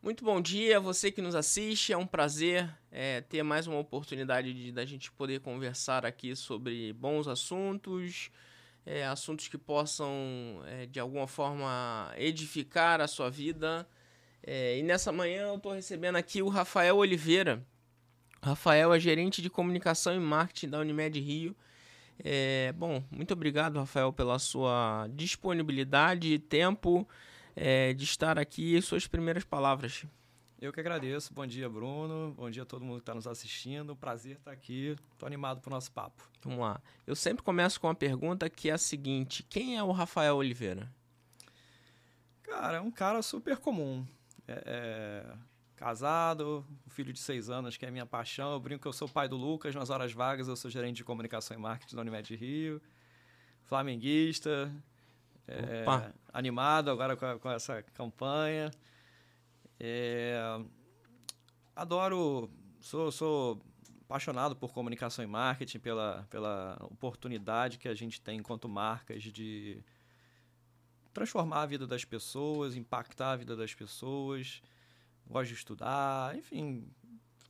Muito bom dia, você que nos assiste. É um prazer é, ter mais uma oportunidade de da gente poder conversar aqui sobre bons assuntos, é, assuntos que possam é, de alguma forma edificar a sua vida. É, e nessa manhã eu estou recebendo aqui o Rafael Oliveira. Rafael é gerente de comunicação e marketing da Unimed Rio. É, bom, muito obrigado, Rafael, pela sua disponibilidade e tempo é, de estar aqui suas primeiras palavras. Eu que agradeço. Bom dia, Bruno. Bom dia a todo mundo que está nos assistindo. Prazer estar aqui. Estou animado para o nosso papo. Vamos lá. Eu sempre começo com uma pergunta que é a seguinte: quem é o Rafael Oliveira? Cara, é um cara super comum. É, é, casado, um filho de seis anos, que é a minha paixão. Eu brinco que eu sou pai do Lucas. Nas horas vagas, eu sou gerente de comunicação e marketing da Unimed Rio. Flamenguista, é, animado agora com, a, com essa campanha. É, adoro, sou, sou apaixonado por comunicação e marketing, pela, pela oportunidade que a gente tem enquanto marcas de transformar a vida das pessoas, impactar a vida das pessoas. Gosto de estudar, enfim,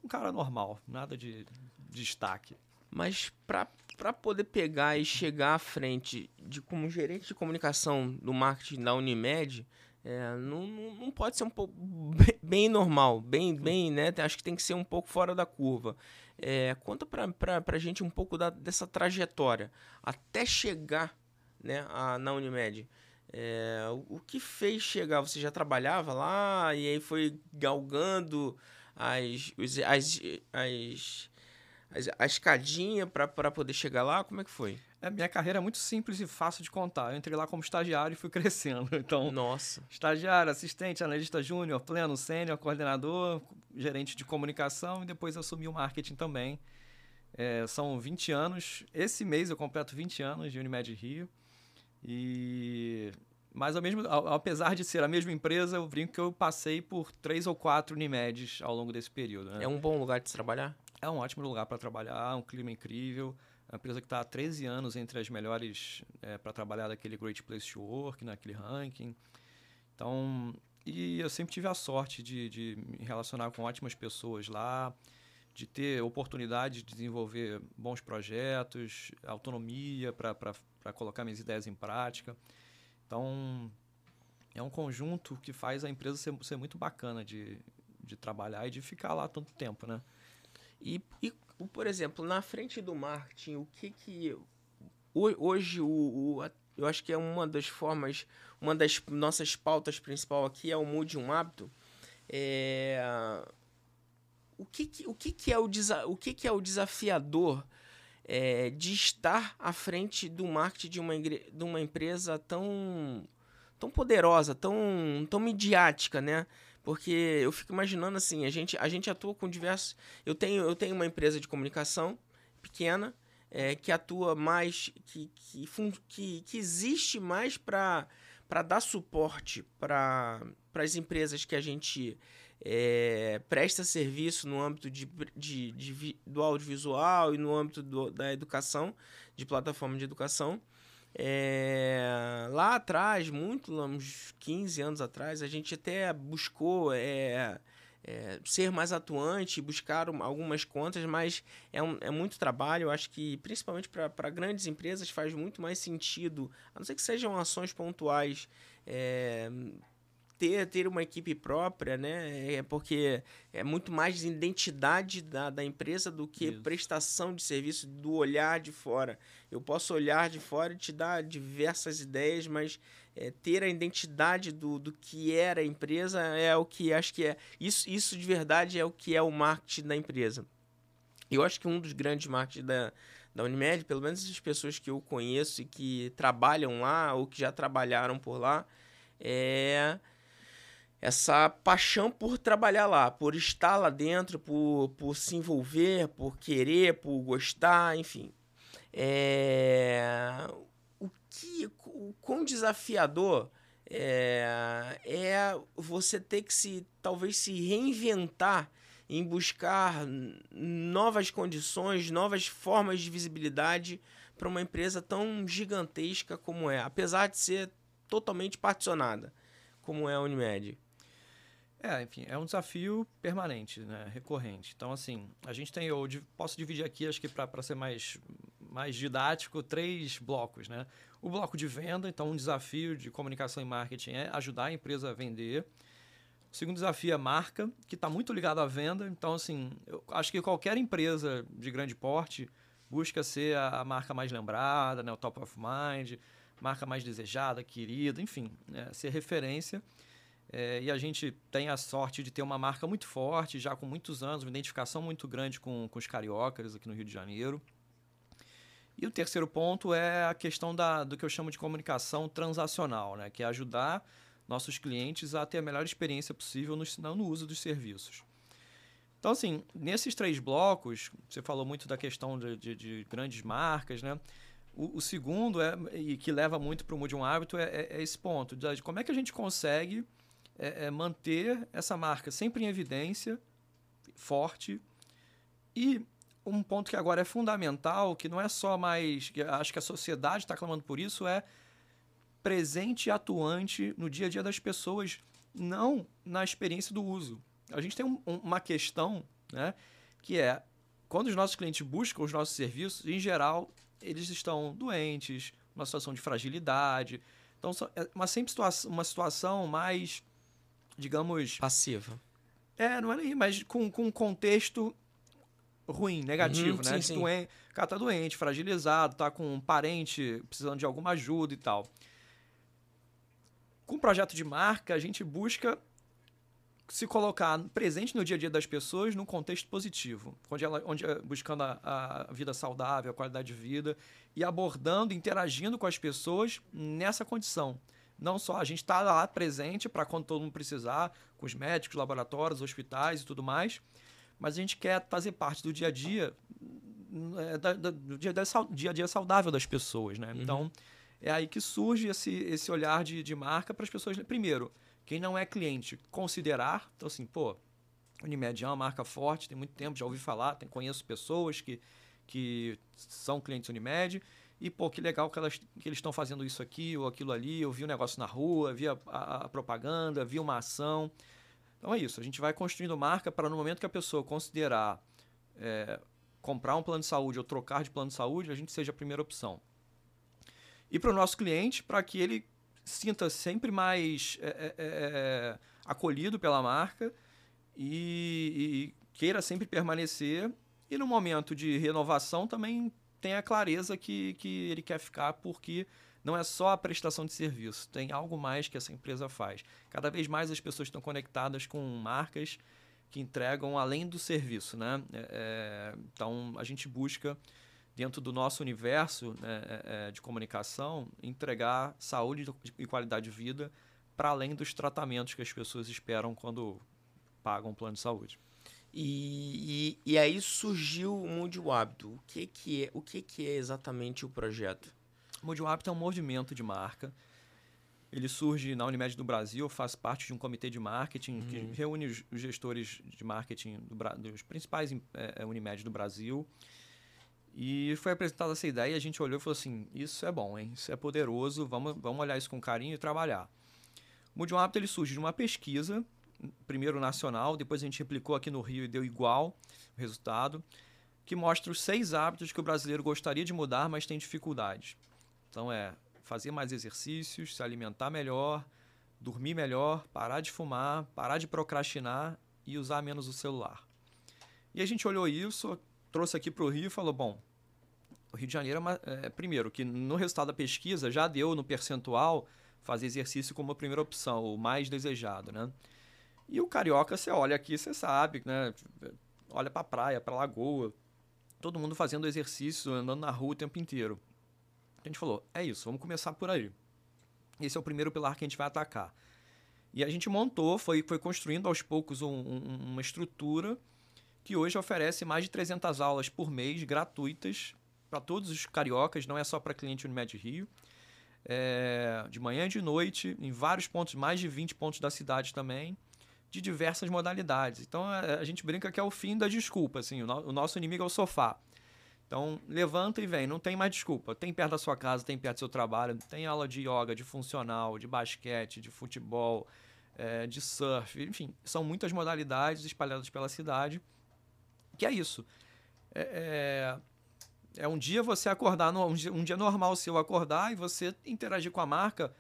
um cara normal, nada de, de destaque. Mas para poder pegar e chegar à frente de como gerente de comunicação do marketing da Unimed, é, não, não pode ser um pouco bem normal, bem, bem, né? Acho que tem que ser um pouco fora da curva. É, conta para a gente um pouco da, dessa trajetória até chegar né, a, na Unimed. É, o, o que fez chegar? Você já trabalhava lá e aí foi galgando as, as, as a escadinha para poder chegar lá? Como é que foi? A minha carreira é muito simples e fácil de contar. Eu entrei lá como estagiário e fui crescendo. Então, Nossa. estagiário, assistente, analista júnior, pleno, sênior, coordenador, gerente de comunicação e depois assumi o marketing também. É, são 20 anos. Esse mês eu completo 20 anos de Unimed Rio. E mas ao mesmo, apesar de ser a mesma empresa, eu brinco que eu passei por três ou quatro Unimedes ao longo desse período. Né? É um bom lugar de se trabalhar? É um ótimo lugar para trabalhar, um clima incrível. É uma empresa que está há 13 anos entre as melhores é, para trabalhar daquele Great Place to Work, naquele ranking. Então, e eu sempre tive a sorte de, de me relacionar com ótimas pessoas lá, de ter oportunidade de desenvolver bons projetos, autonomia para colocar minhas ideias em prática. Então, é um conjunto que faz a empresa ser, ser muito bacana de, de trabalhar e de ficar lá tanto tempo, né? E, e, por exemplo, na frente do marketing, o que que. Hoje, o, o, eu acho que é uma das formas, uma das nossas pautas principal aqui é o Mude um Hábito. É, o que, que, o que, que, é, o, o que, que é o desafiador é, de estar à frente do marketing de uma, de uma empresa tão, tão poderosa, tão, tão midiática, né? Porque eu fico imaginando assim, a gente, a gente atua com diversos. Eu tenho, eu tenho uma empresa de comunicação pequena é, que atua mais, que, que, que, que existe mais para dar suporte para as empresas que a gente é, presta serviço no âmbito de, de, de, do audiovisual e no âmbito do, da educação, de plataforma de educação. É, lá atrás, muito, uns 15 anos atrás, a gente até buscou é, é, ser mais atuante, buscar algumas contas, mas é, um, é muito trabalho. Eu acho que, principalmente para grandes empresas, faz muito mais sentido, a não ser que sejam ações pontuais, é, ter, ter uma equipe própria, né? É porque é muito mais identidade da, da empresa do que Isso. prestação de serviço do olhar de fora. Eu posso olhar de fora e te dar diversas ideias, mas é, ter a identidade do, do que era a empresa é o que acho que é. Isso, isso de verdade é o que é o marketing da empresa. Eu acho que um dos grandes marketing da, da Unimed, pelo menos as pessoas que eu conheço e que trabalham lá ou que já trabalharam por lá, é essa paixão por trabalhar lá, por estar lá dentro, por, por se envolver, por querer, por gostar, enfim. É... O que o quão desafiador é, é você ter que se talvez se reinventar em buscar novas condições, novas formas de visibilidade para uma empresa tão gigantesca como é, apesar de ser totalmente particionada, como é a Unimed. É, enfim, é um desafio permanente, né? recorrente. Então, assim, a gente tem, eu posso dividir aqui, acho que para ser mais, mais didático, três blocos. Né? O bloco de venda, então, um desafio de comunicação e marketing é ajudar a empresa a vender. O segundo desafio é marca, que está muito ligado à venda. Então, assim, eu acho que qualquer empresa de grande porte busca ser a marca mais lembrada, né? o top of mind, marca mais desejada, querida, enfim, né? ser referência. É, e a gente tem a sorte de ter uma marca muito forte, já com muitos anos, uma identificação muito grande com, com os cariocas aqui no Rio de Janeiro. E o terceiro ponto é a questão da, do que eu chamo de comunicação transacional, né? que é ajudar nossos clientes a ter a melhor experiência possível no, no uso dos serviços. Então, assim, nesses três blocos, você falou muito da questão de, de, de grandes marcas, né? O, o, segundo, é, e que leva muito para o Mude um Hábito, é, é, é, esse ponto, de como é que a gente consegue é, é, manter essa marca sempre em evidência, forte. E um ponto que agora é fundamental, que não é só mais. Que acho que a sociedade está clamando por isso, é presente e atuante no dia a dia das pessoas, não na experiência do uso. A gente tem um, uma questão, né, que é quando os nossos clientes buscam os nossos serviços, em geral, eles estão doentes, uma situação de fragilidade. Então, é uma sempre situação, uma situação mais digamos. Passiva. É, não é nem, mas com, com um contexto ruim, negativo, uhum, né? Sim, sim. Doen o cara tá doente, fragilizado, tá com um parente precisando de alguma ajuda e tal. Com o projeto de marca, a gente busca se colocar presente no dia a dia das pessoas num contexto positivo, onde ela, onde é buscando a, a, vida saudável, a qualidade de vida e abordando, interagindo com as pessoas nessa condição. Não só a gente está lá presente para quando todo mundo precisar, com os médicos, laboratórios, hospitais e tudo mais, mas a gente quer fazer parte do dia a dia, é, da, da, do dia, dia a dia saudável das pessoas, né? Uhum. Então, é aí que surge esse, esse olhar de, de marca para as pessoas. Primeiro, quem não é cliente, considerar. Então, assim, pô, Unimed é uma marca forte, tem muito tempo, já ouvi falar, tem, conheço pessoas que, que são clientes Unimed. E, pô, que legal que, elas, que eles estão fazendo isso aqui ou aquilo ali. Eu vi um negócio na rua, vi a, a, a, propaganda, vi uma ação. Então é isso. A gente vai construindo marca para no momento que a pessoa considerar é, comprar um plano de saúde ou trocar de plano de saúde, a gente seja a primeira opção. E para o nosso cliente, para que ele sinta sempre mais é, é, é acolhido pela marca e, e queira sempre permanecer. E no momento de renovação também tenha clareza que, que ele quer ficar porque não é só a prestação de serviço, tem algo mais que essa empresa faz. Cada vez mais as pessoas estão conectadas com marcas que entregam além do serviço, né? É, é então a gente busca dentro do nosso universo né, é, é de comunicação entregar saúde e qualidade de vida para além dos tratamentos que as pessoas esperam quando pagam um plano de saúde. E, e, e, aí surgiu o o Hábito. O que, que, é, o que, que é exatamente o projeto? O o Hábito é um movimento de marca. Ele surge na Unimed do Brasil, faz parte de um comitê de marketing uhum. que reúne os gestores de marketing do, dos principais é, Unimed do Brasil. E foi apresentada essa ideia e a gente olhou e falou assim: Isso é bom, hein? Isso é poderoso, vamos, vamos olhar isso com carinho e trabalhar. O um Hábito ele surge de uma pesquisa primeiro nacional, depois a gente replicou aqui no Rio e deu igual o resultado, que mostra os seis hábitos que o brasileiro gostaria de mudar, mas tem dificuldades. Então é fazer mais exercícios, se alimentar melhor, dormir melhor, parar de fumar, parar de procrastinar e usar menos o celular. E a gente olhou isso, trouxe aqui para o Rio e falou: bom, o Rio de Janeiro, é, é, primeiro, que no resultado da pesquisa já deu no percentual fazer exercício como a primeira opção, o mais desejado, né? E o carioca, você olha aqui, você sabe, né? Olha pra praia, pra lagoa, todo mundo fazendo exercício, andando na rua o tempo inteiro. A gente falou, é isso, vamos começar por aí. Esse é o primeiro pilar que a gente vai atacar. E a gente montou, foi, foi construindo aos poucos um, um, uma estrutura que hoje oferece mais de 300 aulas por mês gratuitas para todos os cariocas, não é só para cliente Unimed Rio. É, de manhã e de noite, em vários pontos, mais de 20 pontos da cidade também de diversas modalidades. Então a, gente brinca que é o fim da desculpa, assim, o, no, o, nosso inimigo é o sofá. Então levanta e vem, não tem mais desculpa. Tem perto da sua casa, tem perto do seu trabalho, tem aula de yoga, de funcional, de basquete, de futebol, é, de surf, enfim, são muitas modalidades espalhadas pela cidade. Que é isso. É, é, é um dia você acordar, um, dia, um dia normal seu acordar e você interagir com a marca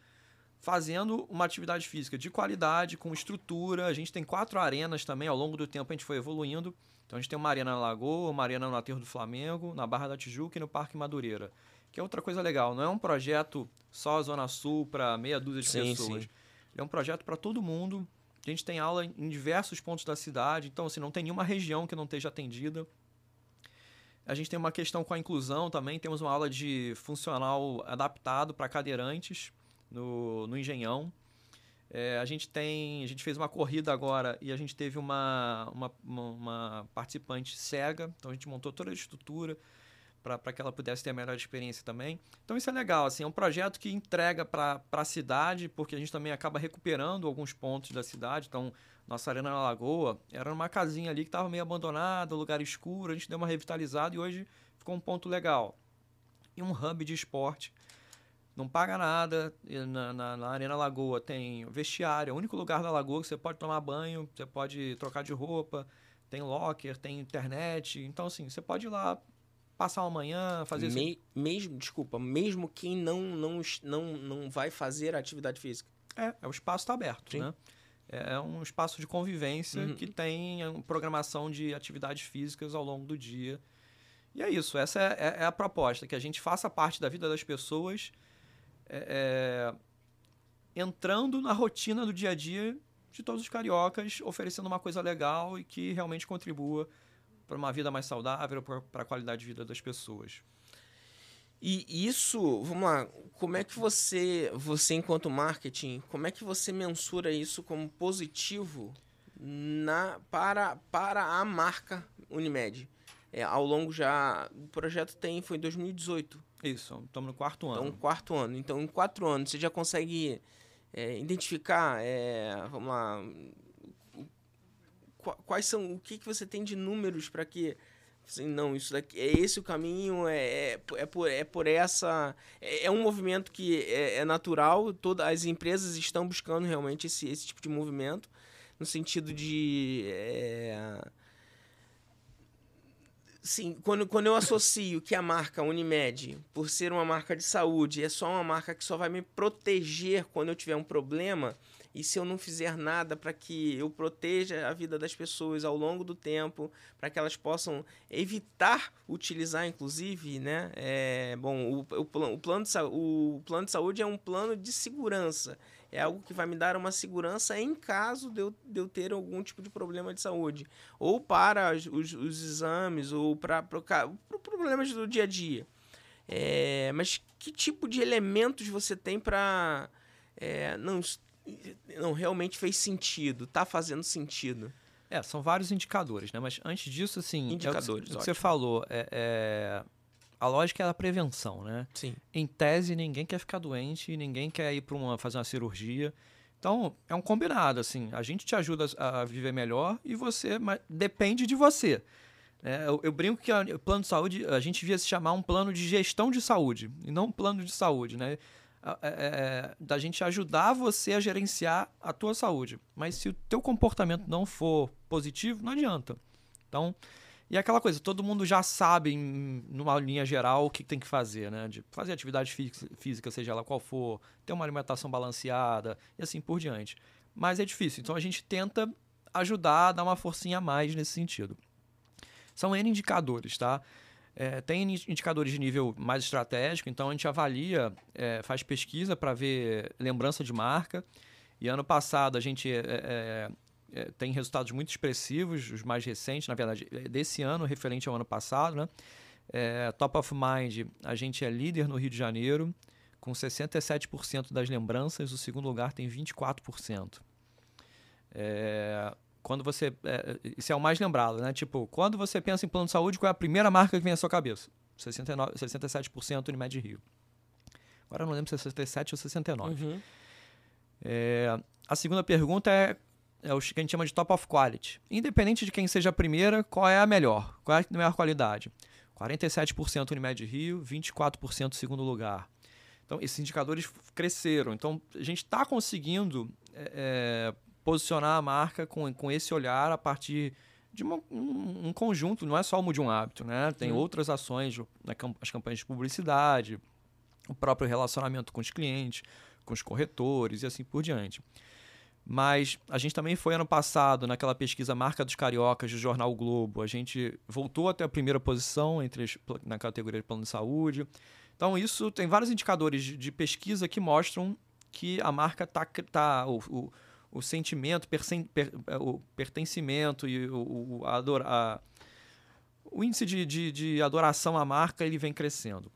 fazendo uma atividade física de qualidade, com estrutura. A gente tem quatro arenas também, ao longo do tempo a gente foi evoluindo. Então a gente tem uma arena na Lagoa, uma arena no Aterro do Flamengo, na Barra da Tijuca e no Parque Madureira. Que é outra coisa legal, não é um projeto só Zona Sul para meia dúzia de sim, pessoas. Sim. É um projeto para todo mundo. A gente tem aula em diversos pontos da cidade, então assim, não tem nenhuma região que não esteja atendida. A gente tem uma questão com a inclusão também, temos uma aula de funcional adaptado para cadeirantes no, no Engenhão. É, a gente tem, a gente fez uma corrida agora e a gente teve uma, uma, uma participante cega, então a gente montou toda a estrutura para que ela pudesse ter a melhor experiência também. Então isso é legal, assim, é um projeto que entrega para a cidade, porque a gente também acaba recuperando alguns pontos da cidade. Então, nossa Arena na Lagoa era uma casinha ali que estava meio abandonada, lugar escuro, a gente deu uma revitalizada e hoje ficou um ponto legal. E um hub de esporte não paga nada. Na, na, na, Arena Lagoa tem vestiário, é o único lugar da Lagoa que você pode tomar banho, você pode trocar de roupa, tem locker, tem internet. Então, assim, você pode ir lá passar uma manhã, fazer Me, isso. Mesmo, desculpa, mesmo quem não, não, não, não vai fazer atividade física. É, é o espaço está aberto, Sim. né? É, é um espaço de convivência uhum. que tem programação de atividades físicas ao longo do dia. E é isso, essa é, é, é a proposta, que a gente faça parte da vida das pessoas é, é, entrando na rotina do dia a dia de todos os cariocas, oferecendo uma coisa legal e que realmente contribua para uma vida mais saudável, para a qualidade de vida das pessoas. E isso, vamos lá, como é que você, você enquanto marketing, como é que você mensura isso como positivo na para, para a marca Unimed? É, ao longo já, o projeto tem, foi em 2018. Isso, estamos no quarto ano. Então, quarto ano. Então, em quatro anos, você já consegue é, identificar, é, vamos lá, quais são, o que, que você tem de números para que assim, não, isso daqui é esse o caminho, é, é, é, por, é por essa. É, é um movimento que é, é, natural, todas as empresas estão buscando realmente esse, esse tipo de movimento, no sentido de. É, Sim, quando, quando eu associo que a marca Unimed, por ser uma marca de saúde, é só uma marca que só vai me proteger quando eu tiver um problema, e se eu não fizer nada para que eu proteja a vida das pessoas ao longo do tempo, para que elas possam evitar utilizar, inclusive, né? É, bom, o, o, o, plano de, o plano de saúde é um plano de segurança é algo que vai me dar uma segurança em caso de eu, de eu ter algum tipo de problema de saúde. Ou para os, os, exames, ou para problemas do dia a dia. É, mas que tipo de elementos você tem para. É, não, não, realmente fez sentido, está fazendo sentido. É, são vários indicadores, né? Mas antes disso, assim. Indicadores, é o que, você falou. É, é, a lógica é a prevenção, né? Sim. Em tese, ninguém quer ficar doente, ninguém quer ir para uma fazer uma cirurgia. Então, é um combinado, assim. A gente te ajuda a viver melhor e você, mas depende de você. É, eu, eu, brinco que o plano de saúde, a gente devia se chamar um plano de gestão de saúde, e não um plano de saúde, né? É, é, da gente ajudar você a gerenciar a tua saúde. Mas se o teu comportamento não for positivo, não adianta. Então, e é aquela coisa, todo mundo já sabe, em, numa linha geral, o que tem que fazer, né? De fazer atividade física, seja ela qual for, ter uma alimentação balanceada e assim por diante. Mas é difícil, então a gente tenta ajudar, dar uma forcinha a mais nesse sentido. São N indicadores, tá? É, tem indicadores de nível mais estratégico, então a gente avalia, é, faz pesquisa para ver lembrança de marca. E ano passado a gente é, é tem resultados muito expressivos, os mais recentes, na verdade, é, desse ano, referente ao ano passado. Né? É, top of Mind, a gente é líder no Rio de Janeiro, com 67% das lembranças, o segundo lugar tem 24%. É, quando você. É, isso é o mais lembrado, né? Tipo, quando você pensa em plano de saúde, qual é a primeira marca que vem à sua cabeça? 69, 67% Unimed Rio. Agora eu não lembro se é 67 ou 69. Uhum. É, a segunda pergunta é é o que a gente chama de top of quality. Independente de quem seja a primeira, qual é a melhor? Qual é a melhor qualidade? 47% Unimed Rio, 24% segundo lugar. Então, esses indicadores cresceram. Então, a gente está conseguindo, é, é, posicionar a marca com, com esse olhar a partir de uma, um, um, conjunto, não é só o Mude um Hábito, né? Tem outras ações, as campanhas de publicidade, o próprio relacionamento com os clientes, com os corretores e assim por diante. Mas a gente também foi ano passado naquela pesquisa Marca dos Cariocas do jornal o Globo. A gente voltou até a primeira posição entre as, na categoria de plano de saúde. Então, isso tem vários indicadores de, de pesquisa que mostram que a marca está. Tá, o, o, o, sentimento, per, o pertencimento e o, o, a, a, o índice de, de, de adoração à marca ele vem crescendo.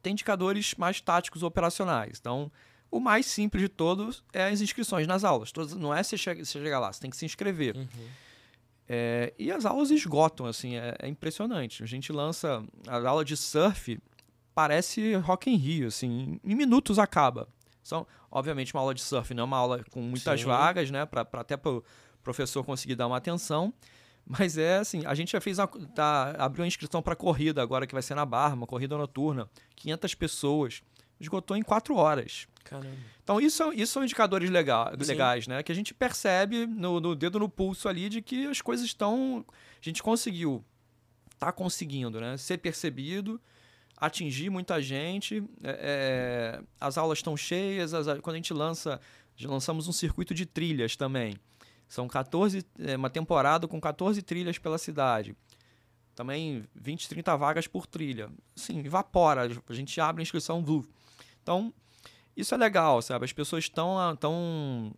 Tem indicadores mais táticos operacionais. Então, o mais simples de todos é as inscrições nas aulas. Não é você chegar, você chegar lá, você tem que se inscrever. Uhum. É, e as aulas esgotam, assim, é, é, impressionante. A gente lança a aula de surf, parece Rock in Rio, assim, em minutos acaba. São, obviamente, uma aula de surf não é uma aula com muitas Sim. vagas, né, pra, pra até para o professor conseguir dar uma atenção. Mas é assim, a gente já fez, uma, tá, abriu uma inscrição para corrida agora que vai ser na Barra, uma corrida noturna, 500 pessoas esgotou em quatro horas. Caramba. Então, isso, isso são indicadores legal, legais, né? Que a gente percebe no, no, dedo no pulso ali de que as coisas estão. A gente conseguiu, tá conseguindo, né? Ser percebido, atingir muita gente. É, é as aulas estão cheias. As, quando a gente lança, já lançamos um circuito de trilhas também. São 14, é, uma temporada com 14 trilhas pela cidade também 20, 30 vagas por trilha. Sim, evapora. A gente abre a inscrição blue. Então, isso é legal, sabe? As pessoas estão tão,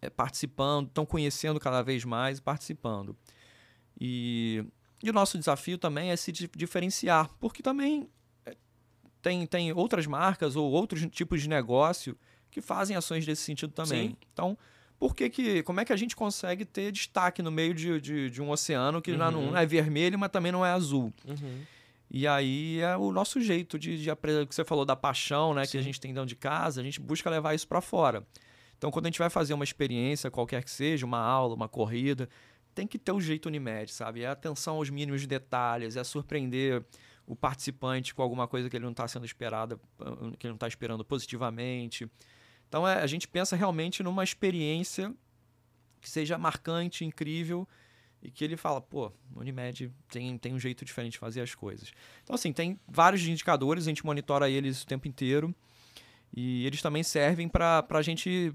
é, participando, estão conhecendo cada vez mais e participando. E, e o nosso desafio também é se diferenciar, porque também é, tem, tem outras marcas ou outros tipos de negócio que fazem ações desse sentido também. Sim. Então, por que, que como é que a gente consegue ter destaque no meio de, de, de um oceano que uhum. não é vermelho, mas também não é azul? Uhum. E aí é o nosso jeito de, de aprender, que você falou da paixão, né, Sim. que a gente tem dentro de casa, a gente busca levar isso para fora. Então, quando a gente vai fazer uma experiência, qualquer que seja, uma aula, uma corrida, tem que ter o jeito Unimed, sabe? É atenção aos mínimos detalhes, é surpreender o participante com alguma coisa que ele não está sendo esperada, que ele não está esperando positivamente. Então, é, a gente pensa realmente numa experiência que seja marcante, incrível e que ele fala, pô, Unimed tem, tem um jeito diferente de fazer as coisas. Então, assim, tem vários indicadores, a gente monitora eles o tempo inteiro e eles também servem para a gente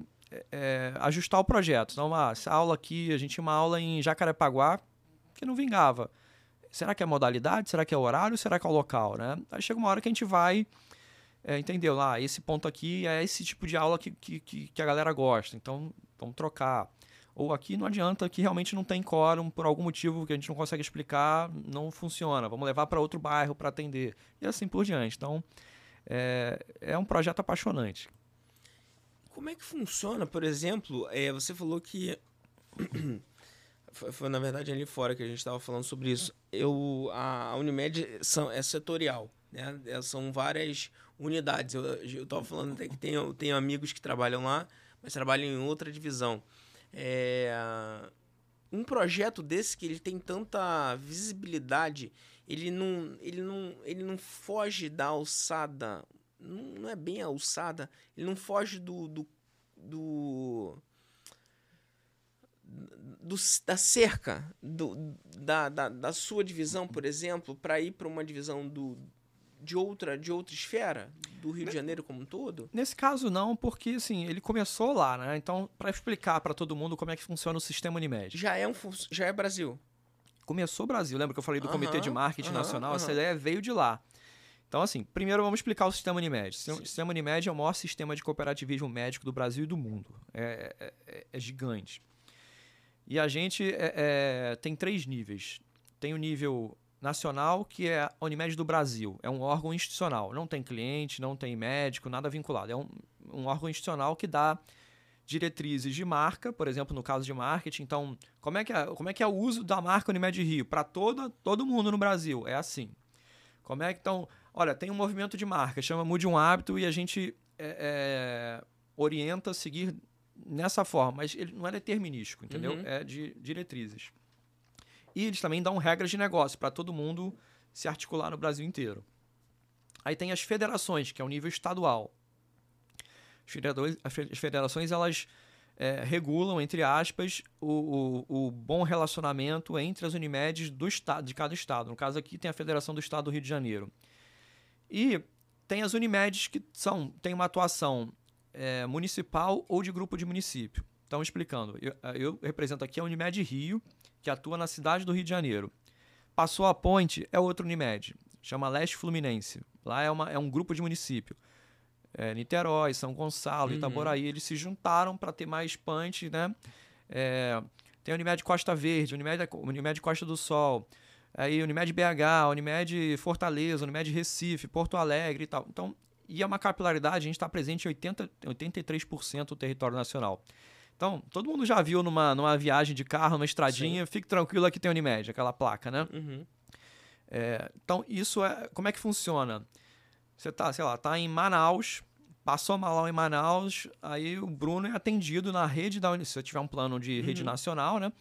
é, ajustar o projeto. Então, ah, essa aula aqui, a gente tinha uma aula em Jacarepaguá que não vingava. Será que é modalidade? Será que é horário? Será que é o local? Né? Aí chega uma hora que a gente vai, é, entendeu? Ah, esse ponto aqui é esse tipo de aula que, que, que a galera gosta. Então, vamos trocar. Ou aqui não adianta, que realmente não tem quórum, por algum motivo que a gente não consegue explicar, não funciona. Vamos levar para outro bairro para atender. E assim por diante. Então, é, é um projeto apaixonante. Como é que funciona, por exemplo, é, você falou que. foi, foi, na verdade ali fora que a gente estava falando sobre isso. Eu, a, Unimed são, é setorial, né? É, são várias unidades. Eu estava falando até que tenho, tenho amigos que trabalham lá, mas trabalham em outra divisão. É, um projeto desse que ele tem tanta visibilidade, ele não, ele não, ele não foge da alçada, não, não é bem a alçada, ele não foge do, do, do, do da cerca do, da, da, da sua divisão, por exemplo, para ir para uma divisão do, de outra, de outra esfera do Rio de Janeiro como um todo? Nesse caso não, porque assim, ele começou lá, né? Então, para explicar para todo mundo como é que funciona o sistema Unimed. Já é um já é Brasil. Começou Brasil, lembra que eu falei do Comitê de Marketing Nacional? Uh -huh. Essa ideia veio de lá. Então, assim, primeiro vamos explicar o sistema Unimed. O sistema Unimed é o maior sistema de cooperativismo médico do Brasil e do mundo. É, é, é, é gigante. E a gente é, é, tem três níveis. Tem o nível nacional, que é a Unimed do Brasil. É um órgão institucional. Não tem cliente, não tem médico, nada vinculado. É um, um órgão institucional que dá diretrizes de marca, por exemplo, no caso de marketing. Então, como é que é, como é, que é o uso da marca Unimed Rio para todo, todo mundo no Brasil? É assim. Como é que então, olha, tem um movimento de marca, chama Mude um Hábito e a gente é, é, orienta a seguir nessa forma, mas ele não é determinístico, entendeu? Uhum. É de diretrizes. E eles também dão regras de negócio para todo mundo se articular no Brasil inteiro. Aí tem as federações, que é o nível estadual. As federações, elas é, regulam, entre aspas, o, o, o, bom relacionamento entre as Unimedes do estado, de cada estado. No caso aqui tem a Federação do Estado do Rio de Janeiro. E tem as Unimedes que são, têm uma atuação é, municipal ou de grupo de município. Então, explicando, eu, eu, represento aqui a Unimed Rio, que atua na cidade do Rio de Janeiro. Passou a ponte, é outro Unimed, chama Leste Fluminense. Lá é, uma, é um grupo de município é, Niterói, São Gonçalo, uhum. Itaboraí, eles se juntaram para ter mais punch, né? É, tem a Unimed Costa Verde, Unimed, Unimed Costa do Sol, aí Unimed BH, Unimed Fortaleza, Unimed Recife, Porto Alegre e tal. Então, e é uma capilaridade, a gente está presente em 80, 83% do território nacional. Então, todo mundo já viu numa, numa viagem de carro, numa estradinha, Sim. fique tranquilo, aqui tem Unimed, aquela placa, né? Uhum. É, então, isso é. Como é que funciona? Você tá, sei lá, tá em Manaus, passou mal em Manaus, aí o Bruno é atendido na rede da Unimed. Se você tiver um plano de rede uhum. nacional, né?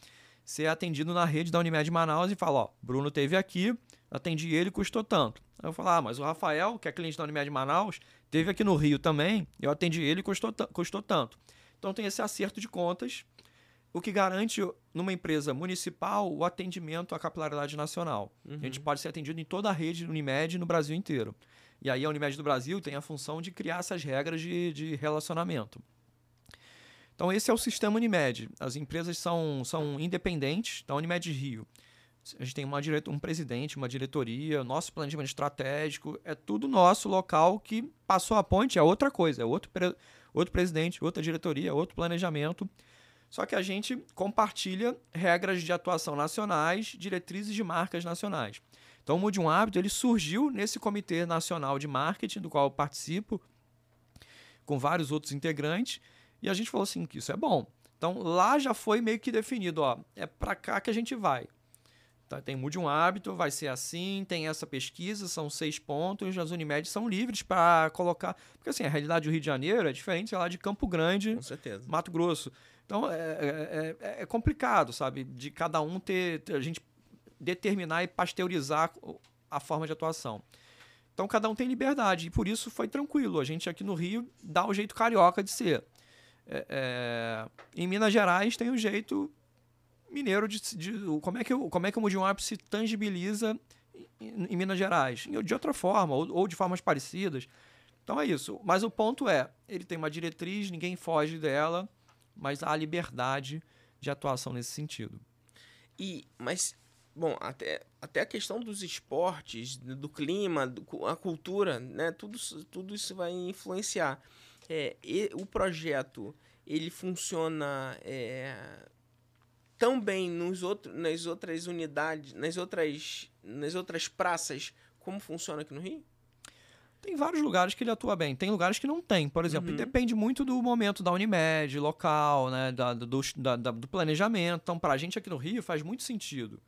Você é atendido na rede da Unimed Manaus e fala, ó, Bruno teve aqui, atendi ele, custou tanto. Aí eu falo, ah, mas o Rafael, que é cliente da Unimed Manaus, teve aqui no Rio também, eu atendi ele e custou, custou tanto. Então tem esse acerto de contas, o que garante numa empresa municipal o atendimento à capilaridade nacional. Uhum. A gente pode ser atendido em toda a rede Unimed no Brasil inteiro. E aí a Unimed do Brasil tem a função de criar essas regras de, de relacionamento. Então esse é o sistema Unimed. As empresas são, são independentes da Unimed Rio. A gente tem uma direto, um presidente, uma diretoria, nosso planejamento estratégico, é tudo nosso local que passou a ponte, é outra coisa, é outro, outro presidente, outra diretoria, outro planejamento. Só que a gente compartilha regras de atuação nacionais, diretrizes de marcas nacionais. Então, o Mude um Hábito ele surgiu nesse Comitê Nacional de Marketing, do qual eu participo, com vários outros integrantes, e a gente falou assim que isso é bom. Então, lá já foi meio que definido, ó, é para cá que a gente vai. Tá, tem Mude um Hábito, vai ser assim, tem essa pesquisa, são seis pontos, as Unimed são livres para colocar... Porque, assim, a realidade do Rio de Janeiro é diferente, sei lá, de Campo Grande, Mato Grosso. Então, é, é, é, é complicado, sabe, de cada um ter... ter a gente determinar e pasteurizar a forma de atuação. Então cada um tem liberdade e por isso foi tranquilo. A gente aqui no Rio dá o jeito carioca de ser. É, é, em Minas Gerais tem o jeito mineiro de, de, como é que como é que o Mudim se tangibiliza em, em, Minas Gerais de outra forma ou, ou de formas parecidas. Então é isso. Mas o ponto é, ele tem uma diretriz, ninguém foge dela, mas há liberdade de atuação nesse sentido. E mas Bom, até, até a questão dos esportes, do clima, do, a cultura, né? Tudo, tudo isso vai influenciar. É, e, o projeto, ele funciona é, tão bem nos outro, nas outras unidades, nas outras, nas outras praças, como funciona aqui no Rio? Tem vários lugares que ele atua bem. Tem lugares que não tem. Por exemplo, uhum. depende muito do momento da Unimed, local, né? Da, do, da, do planejamento. Então, para a gente aqui no Rio faz muito sentido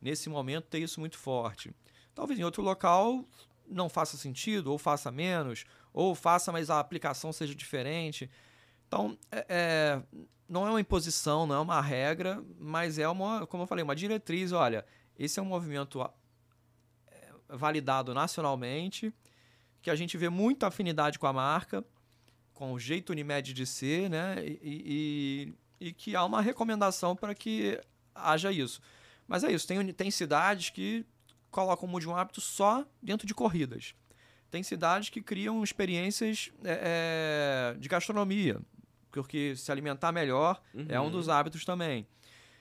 nesse momento, ter isso muito forte. Talvez em outro local não faça sentido, ou faça menos, ou faça, mas a aplicação seja diferente. Então, é, é, não é uma imposição, não é uma regra, mas é uma, como eu falei, uma diretriz. Olha, esse é um movimento é, validado nacionalmente, que a gente vê muita afinidade com a marca, com o jeito Unimed de ser, né? E, e, e que há uma recomendação para que haja isso. Mas é isso, tem, tem cidades que colocam o um Hábito só dentro de corridas. Tem cidades que criam experiências é, é, de gastronomia, porque se alimentar melhor uhum. é um uhum. dos hábitos também.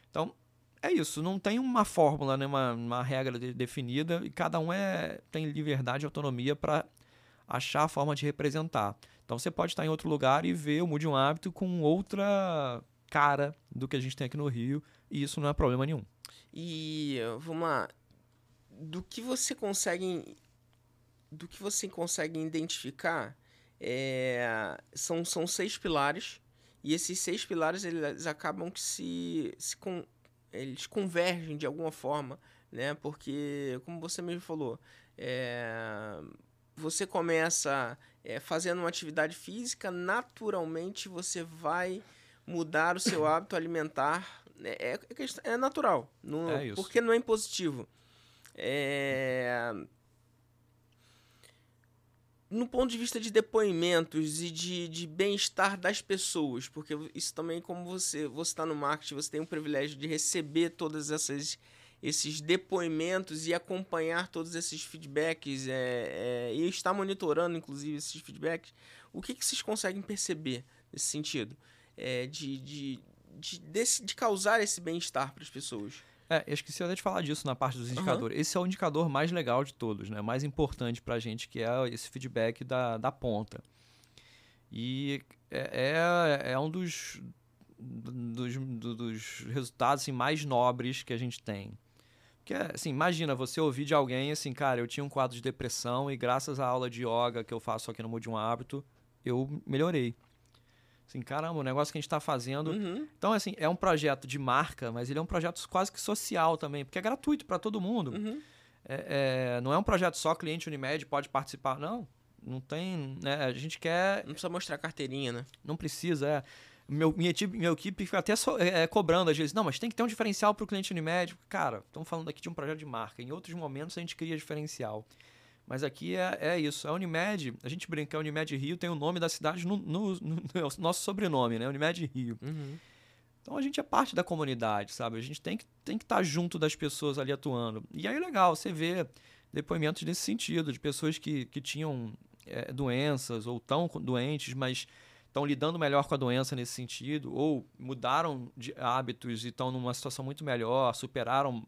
Então, é isso, não tem uma fórmula, né, uma, uma regra de, definida, e cada um é, tem liberdade e autonomia para achar a forma de representar. Então você pode estar em outro lugar e ver o Mude um Hábito com outra cara do que a gente tem aqui no Rio, e isso não é problema nenhum. E vamos lá. Do que você consegue. Do que você consegue identificar é, são, são seis pilares. E esses seis pilares eles acabam que se, se com, eles convergem de alguma forma, né? Porque, como você mesmo falou, é, você começa é, fazendo uma atividade física, naturalmente você vai mudar o seu hábito alimentar é, é, é natural. Não, é porque não é impositivo. É... no ponto de vista de depoimentos e de, de bem-estar das pessoas, porque isso também, como você você está no marketing, você tem o privilégio de receber todas essas esses depoimentos e acompanhar todos esses feedbacks é, é, e estar monitorando, inclusive, esses feedbacks, o que, que vocês conseguem perceber nesse sentido? É, de, de, de, desse, de causar esse bem-estar para as pessoas? É, eu esqueci até de falar disso na parte dos indicadores. Uhum. Esse é o indicador mais legal de todos, né? Mais importante para a gente, que é esse feedback da, da ponta. E é, é, é um dos, dos, dos resultados assim, mais nobres que a gente tem. Porque, assim, imagina você ouvir de alguém assim, cara, eu tinha um quadro de depressão e graças à aula de yoga que eu faço aqui no Mude um Hábito, eu melhorei. Assim, caramba, o negócio que a gente está fazendo. Uhum. Então, assim, é um projeto de marca, mas ele é um projeto quase que social também, porque é gratuito para todo mundo. Uhum. É, é, não é um projeto só cliente Unimed pode participar. Não, não tem. Né? A gente quer. Não precisa mostrar carteirinha, né? Não precisa, é. Meu, minha, equipe, minha equipe fica até so, é, é, cobrando às vezes. Não, mas tem que ter um diferencial para o cliente Unimed. Cara, estamos falando aqui de um projeto de marca. Em outros momentos a gente cria diferencial. Mas aqui é, é isso. A Unimed, a gente brinca, a Unimed Rio tem o nome da cidade no, no, no, no nosso sobrenome, né? Unimed Rio. Uhum. Então a gente é parte da comunidade, sabe? A gente tem que tem que estar tá junto das pessoas ali atuando. E aí é legal, você vê depoimentos nesse sentido, de pessoas que, que tinham é, doenças ou tão doentes, mas estão lidando melhor com a doença nesse sentido, ou mudaram de hábitos e estão numa situação muito melhor, superaram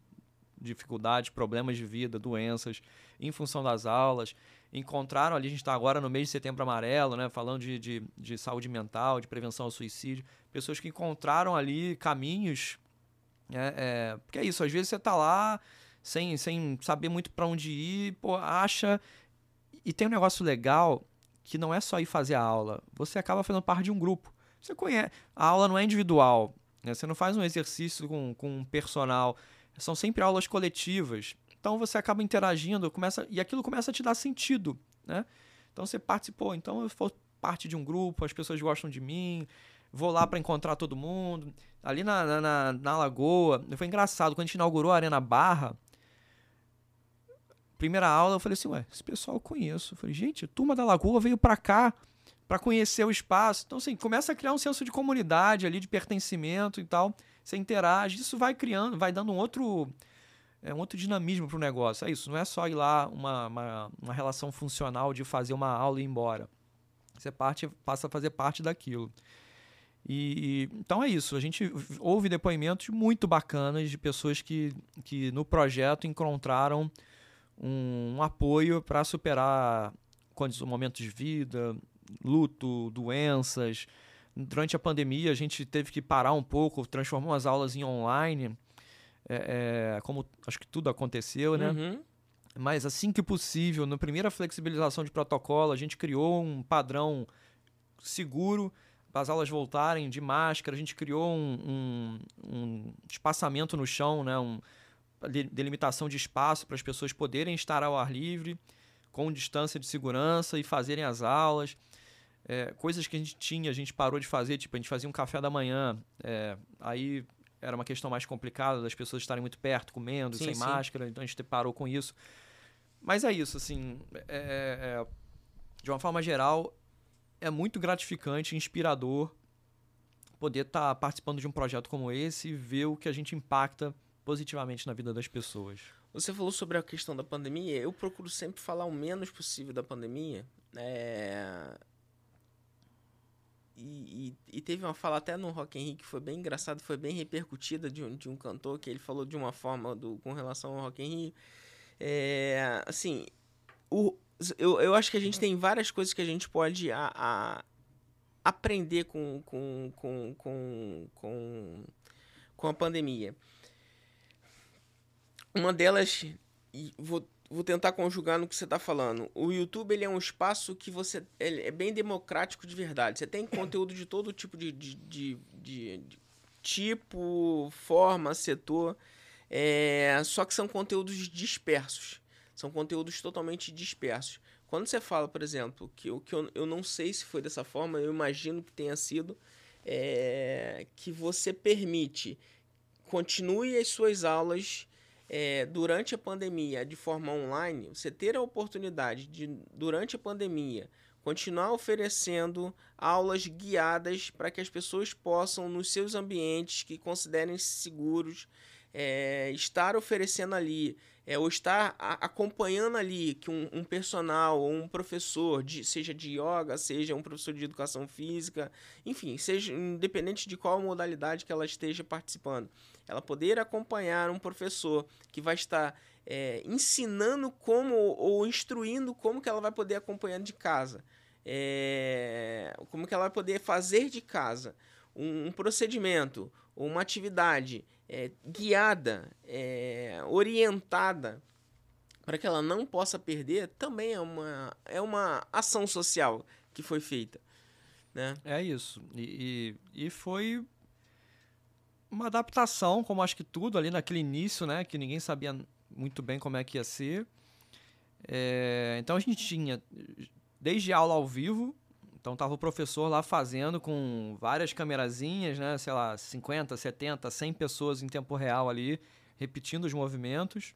dificuldades, problemas de vida, doenças, em função das aulas. Encontraram ali, a gente está agora no mês de setembro amarelo, né, falando de, de, de, saúde mental, de prevenção ao suicídio. Pessoas que encontraram ali caminhos. É, é, porque é isso, às vezes você está lá sem, sem saber muito para onde ir, pô, acha. E tem um negócio legal que não é só ir fazer a aula, você acaba fazendo parte de um grupo. Você conhece. A aula não é individual, né? você não faz um exercício com, com um personal são sempre aulas coletivas. Então você acaba interagindo, começa e aquilo começa a te dar sentido, né? Então você participou, então eu for parte de um grupo, as pessoas gostam de mim, vou lá para encontrar todo mundo. Ali na, na, na, Lagoa, foi engraçado, quando a gente inaugurou a Arena Barra, primeira aula, eu falei assim, ué, esse pessoal eu conheço. Eu falei, gente, a turma da Lagoa veio para cá para conhecer o espaço. Então, assim, começa a criar um senso de comunidade ali, de pertencimento e tal você interage, isso vai criando, vai dando um outro, é, um outro dinamismo para o negócio. É isso, não é só ir lá uma, uma, uma, relação funcional de fazer uma aula e ir embora. Você parte, passa a fazer parte daquilo. E, então é isso, a gente ouve depoimentos muito bacanas de pessoas que, que no projeto encontraram um, um apoio para superar momentos de vida, luto, doenças, durante a pandemia a gente teve que parar um pouco, transformar as aulas em online, é, é, como acho que tudo aconteceu, né? Uhum. Mas assim que possível, na primeira flexibilização de protocolo, a gente criou um padrão seguro para as aulas voltarem de máscara, a gente criou um, um, um espaçamento no chão, né? Um, delimitação de espaço para as pessoas poderem estar ao ar livre, com distância de segurança e fazerem as aulas. É, coisas que a gente tinha, a gente parou de fazer, tipo, a gente fazia um café da manhã, é, aí era uma questão mais complicada das pessoas estarem muito perto, comendo, sim, sem sim. máscara, então a gente parou com isso. Mas é isso, assim, é, é, de uma forma geral, é muito gratificante, inspirador poder estar tá participando de um projeto como esse e ver o que a gente impacta positivamente na vida das pessoas. Você falou sobre a questão da pandemia. Eu procuro sempre falar o menos possível da pandemia. É, e, e, e, teve uma fala até no Rock Rio que foi bem engraçado, foi bem repercutida de um, de um cantor que ele falou de uma forma do, com relação ao Rock Rio. É, assim, o, eu, eu acho que a gente tem várias coisas que a gente pode a, a aprender com, com, com, com, com, com a pandemia. Uma delas, vou vou tentar conjugar no que você está falando. O YouTube ele é um espaço que você é bem democrático de verdade. Você tem conteúdo de todo tipo de, de, de, de, tipo, forma, setor. É, só que são conteúdos dispersos. São conteúdos totalmente dispersos. Quando você fala, por exemplo, que, que eu, eu não sei se foi dessa forma, eu imagino que tenha sido, é, que você permite continue as suas aulas é, durante a pandemia de forma online, você ter a oportunidade de, durante a pandemia, continuar oferecendo aulas guiadas para que as pessoas possam, nos seus ambientes que considerem seguros, é, estar oferecendo ali, é, ou estar a, acompanhando ali que um, um, personal ou um professor, de, seja de yoga, seja um professor de educação física, enfim, seja independente de qual modalidade que ela esteja participando, ela poder acompanhar um professor que vai estar é, ensinando como ou instruindo como que ela vai poder acompanhar de casa, é, como que ela vai poder fazer de casa um, um procedimento ou uma atividade é, guiada, é, orientada para que ela não possa perder, também é uma, é uma ação social que foi feita. Né? É isso. E, e, e foi uma adaptação, como acho que tudo ali naquele início, né? Que ninguém sabia muito bem como é que ia ser. É, então a gente tinha desde aula ao vivo, então tava o professor lá fazendo com várias camerazinhas, né, sei lá, 50, 70, 100 pessoas em tempo real ali, repetindo os movimentos,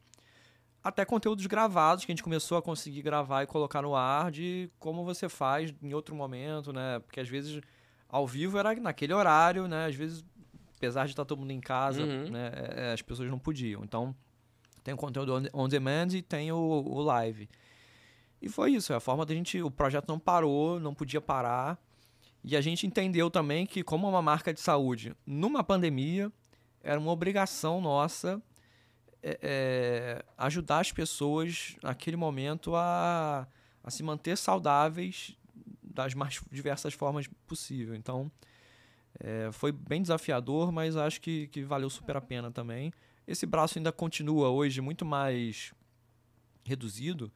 até conteúdos gravados que a gente começou a conseguir gravar e colocar no ar de como você faz em outro momento, né? Porque às vezes ao vivo era naquele horário, né? Às vezes, apesar de estar todo mundo em casa, uhum. né, é, é, as pessoas não podiam. Então, tem o conteúdo on demand e tem o, o live. E foi isso, é a forma da gente. O projeto não parou, não podia parar. E a gente entendeu também que, como uma marca de saúde, numa pandemia, era uma obrigação nossa é, é, ajudar as pessoas naquele momento a, a se manter saudáveis das mais diversas formas possível. Então, é, foi bem desafiador, mas acho que, que valeu super a pena também. Esse braço ainda continua hoje muito mais reduzido,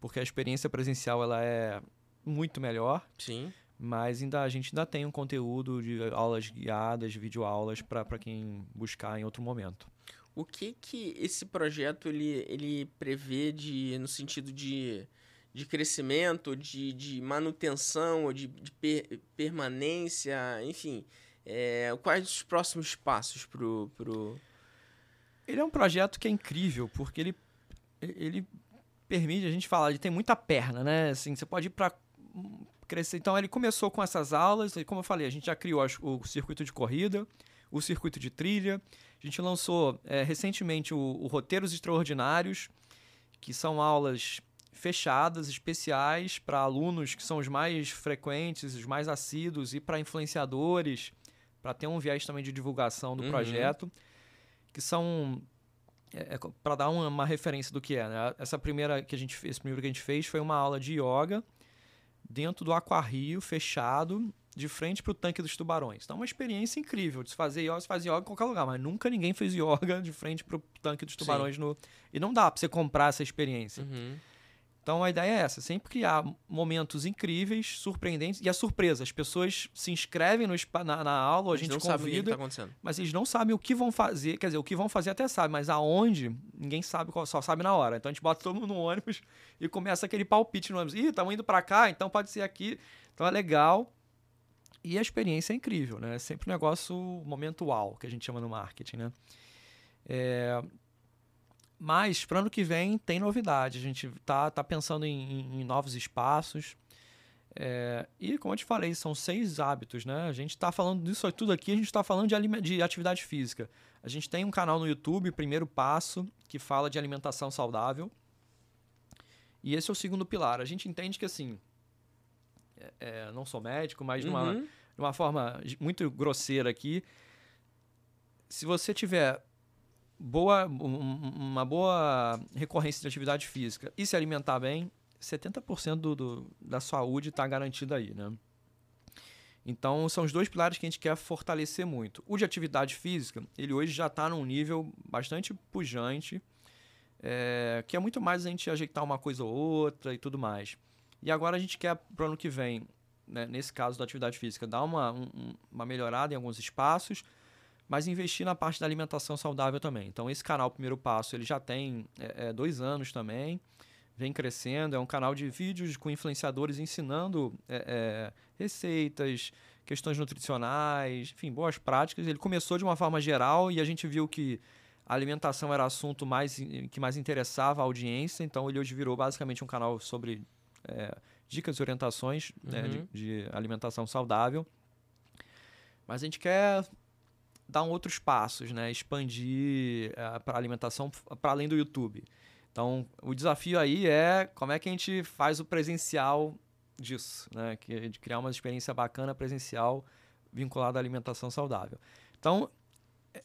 porque a experiência presencial ela é muito melhor. Sim. Mas ainda a gente ainda tem um conteúdo de aulas guiadas, videoaulas para quem buscar em outro momento. O que que esse projeto ele, ele prevê de no sentido de, de crescimento, de, de manutenção, de, de per, permanência, enfim, é, quais os próximos passos pro, pro ele é um projeto que é incrível porque ele ele permite a gente falar, ele tem muita perna, né? Assim, você pode ir para crescer. Então ele começou com essas aulas, e como eu falei, a gente já criou o circuito de corrida, o circuito de trilha. A gente lançou é, recentemente o, o Roteiros Extraordinários, que são aulas fechadas, especiais para alunos que são os mais frequentes, os mais assíduos e para influenciadores, para ter um viés também de divulgação do uhum. projeto, que são é, é para dar uma, uma, referência do que é, né? Essa primeira que a gente fez, primeiro que a gente fez foi uma aula de yoga dentro do aquarrio fechado, de frente para o tanque dos tubarões. Então, é uma experiência incrível de se fazer yoga, se faz yoga em qualquer lugar, mas nunca ninguém fez yoga de frente para o tanque dos tubarões no e não dá para você comprar essa experiência. Uhum. Então a ideia é essa, sempre criar momentos incríveis, surpreendentes e a surpresa. As pessoas se inscrevem no, na, na aula, a gente não convida, tá mas eles não sabem o que vão fazer. Quer dizer, o que vão fazer até sabe, mas aonde ninguém sabe, só sabe na hora. Então a gente bota todo mundo no ônibus e começa aquele palpite no ônibus. Ih, estamos indo para cá, então pode ser aqui. Então é legal. E a experiência é incrível, né? É sempre um negócio momento uau, que a gente chama no marketing, né? É, mas para ano que vem tem novidade. A gente tá, tá pensando em, em, novos espaços. É, e como eu te falei, são seis hábitos, né? A gente está falando disso tudo aqui, a gente está falando de, de atividade física. A gente tem um canal no YouTube, Primeiro Passo, que fala de alimentação saudável. E esse é o segundo pilar. A gente entende que assim. É, é, não sou médico, mas uhum. de, uma, de uma forma muito grosseira aqui. Se você tiver boa, uma boa recorrência de atividade física e se alimentar bem, 70% do, do, da saúde está garantida aí, né? Então, são os dois pilares que a gente quer fortalecer muito. O de atividade física, ele hoje já está num nível bastante pujante, é, que é muito mais a gente ajeitar uma coisa ou outra e tudo mais. E agora a gente quer, para o ano que vem, né, nesse caso da atividade física, dar uma, um, uma melhorada em alguns espaços, mas investir na parte da alimentação saudável também. Então, esse canal Primeiro Passo, ele já tem é, é, dois anos também, vem crescendo, é um canal de vídeos com influenciadores ensinando é, é, receitas, questões nutricionais, enfim, boas práticas. Ele começou de uma forma geral e a gente viu que a alimentação era assunto mais, que mais interessava a audiência, então ele hoje virou basicamente um canal sobre é, dicas e orientações uhum. né, de, uhum. de, alimentação saudável. Mas a gente quer dar outros passos, né? expandir é, para alimentação para além do YouTube. Então, o desafio aí é como é que a gente faz o presencial disso, né? Que, de criar uma experiência bacana presencial vinculada à alimentação saudável. Então,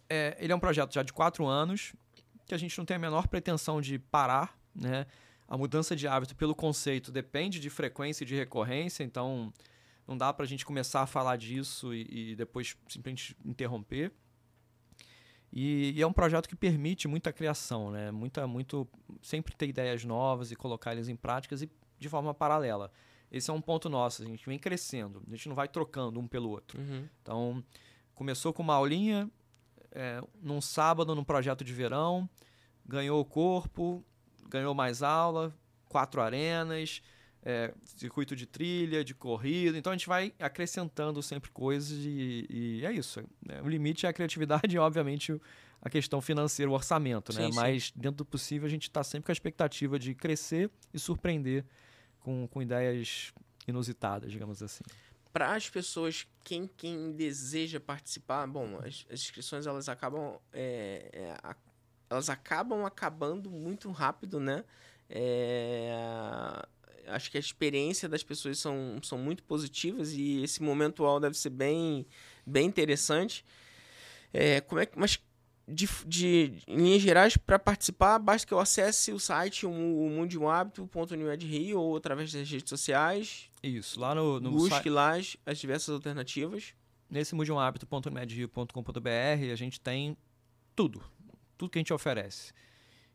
é, ele é um projeto já de quatro anos, que a gente não tem a menor pretensão de parar, né? A mudança de hábito pelo conceito depende de frequência e de recorrência, então não dá para a gente começar a falar disso e, e depois simplesmente interromper. E, e, é um projeto que permite muita criação, né? Muita, muito, sempre ter ideias novas e colocar elas em práticas e de forma paralela. Esse é um ponto nosso, a gente vem crescendo, a gente não vai trocando um pelo outro. Uhum. Então, começou com uma aulinha, é, num sábado, num projeto de verão, ganhou o corpo, ganhou mais aula, quatro arenas, é, circuito de trilha, de corrida. Então a gente vai acrescentando sempre coisas e, e é isso. Né? O limite é a criatividade e, obviamente, a questão financeira, o orçamento, né? Sim, Mas, dentro do possível, a gente está sempre com a expectativa de crescer e surpreender com, com ideias inusitadas, digamos assim para as pessoas, quem, quem deseja participar, bom, as, as inscrições elas acabam, é, é, a, elas acabam acabando muito rápido, né? É, acho que a experiência das pessoas são, são muito positivas e esse momento deve ser bem, bem interessante. É, como é, mas de, de, em linhas gerais, para participar, basta que eu acesse o site o, o ou através das redes sociais. Isso, lá no, no Busque site... lá as, as diversas alternativas. Nesse mundiumhabito.newedrio.com.br a gente tem tudo, tudo que a gente oferece.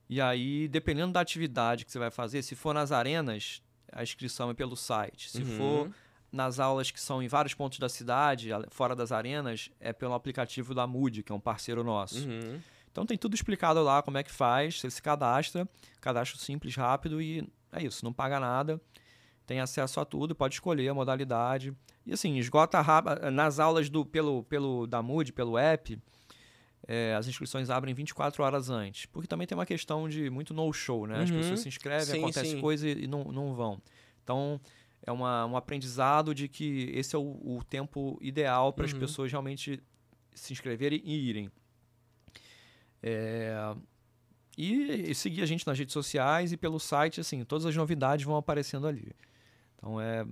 E aí, dependendo da atividade que você vai fazer, se for nas arenas, a inscrição é pelo site. Se uhum. for nas aulas que são em vários pontos da cidade, fora das arenas, é pelo aplicativo da Mood, que é um parceiro nosso. Uhum. Então tem tudo explicado lá como é que faz, você se cadastra, cadastro simples, rápido e é isso, não paga nada, tem acesso a tudo, pode escolher a modalidade. E assim, esgota rápido, nas aulas do, pelo, pelo, da Mood, pelo app, é, as inscrições abrem 24 horas antes, porque também tem uma questão de muito no-show, né? As uhum. pessoas se inscrevem, sim, acontece sim. coisa e não, não vão. Então, é uma, um aprendizado de que esse é o, o tempo ideal para as uhum. pessoas realmente se inscreverem e irem. É, e, e, seguir a gente nas redes sociais e pelo site, assim, todas as novidades vão aparecendo ali. Então é,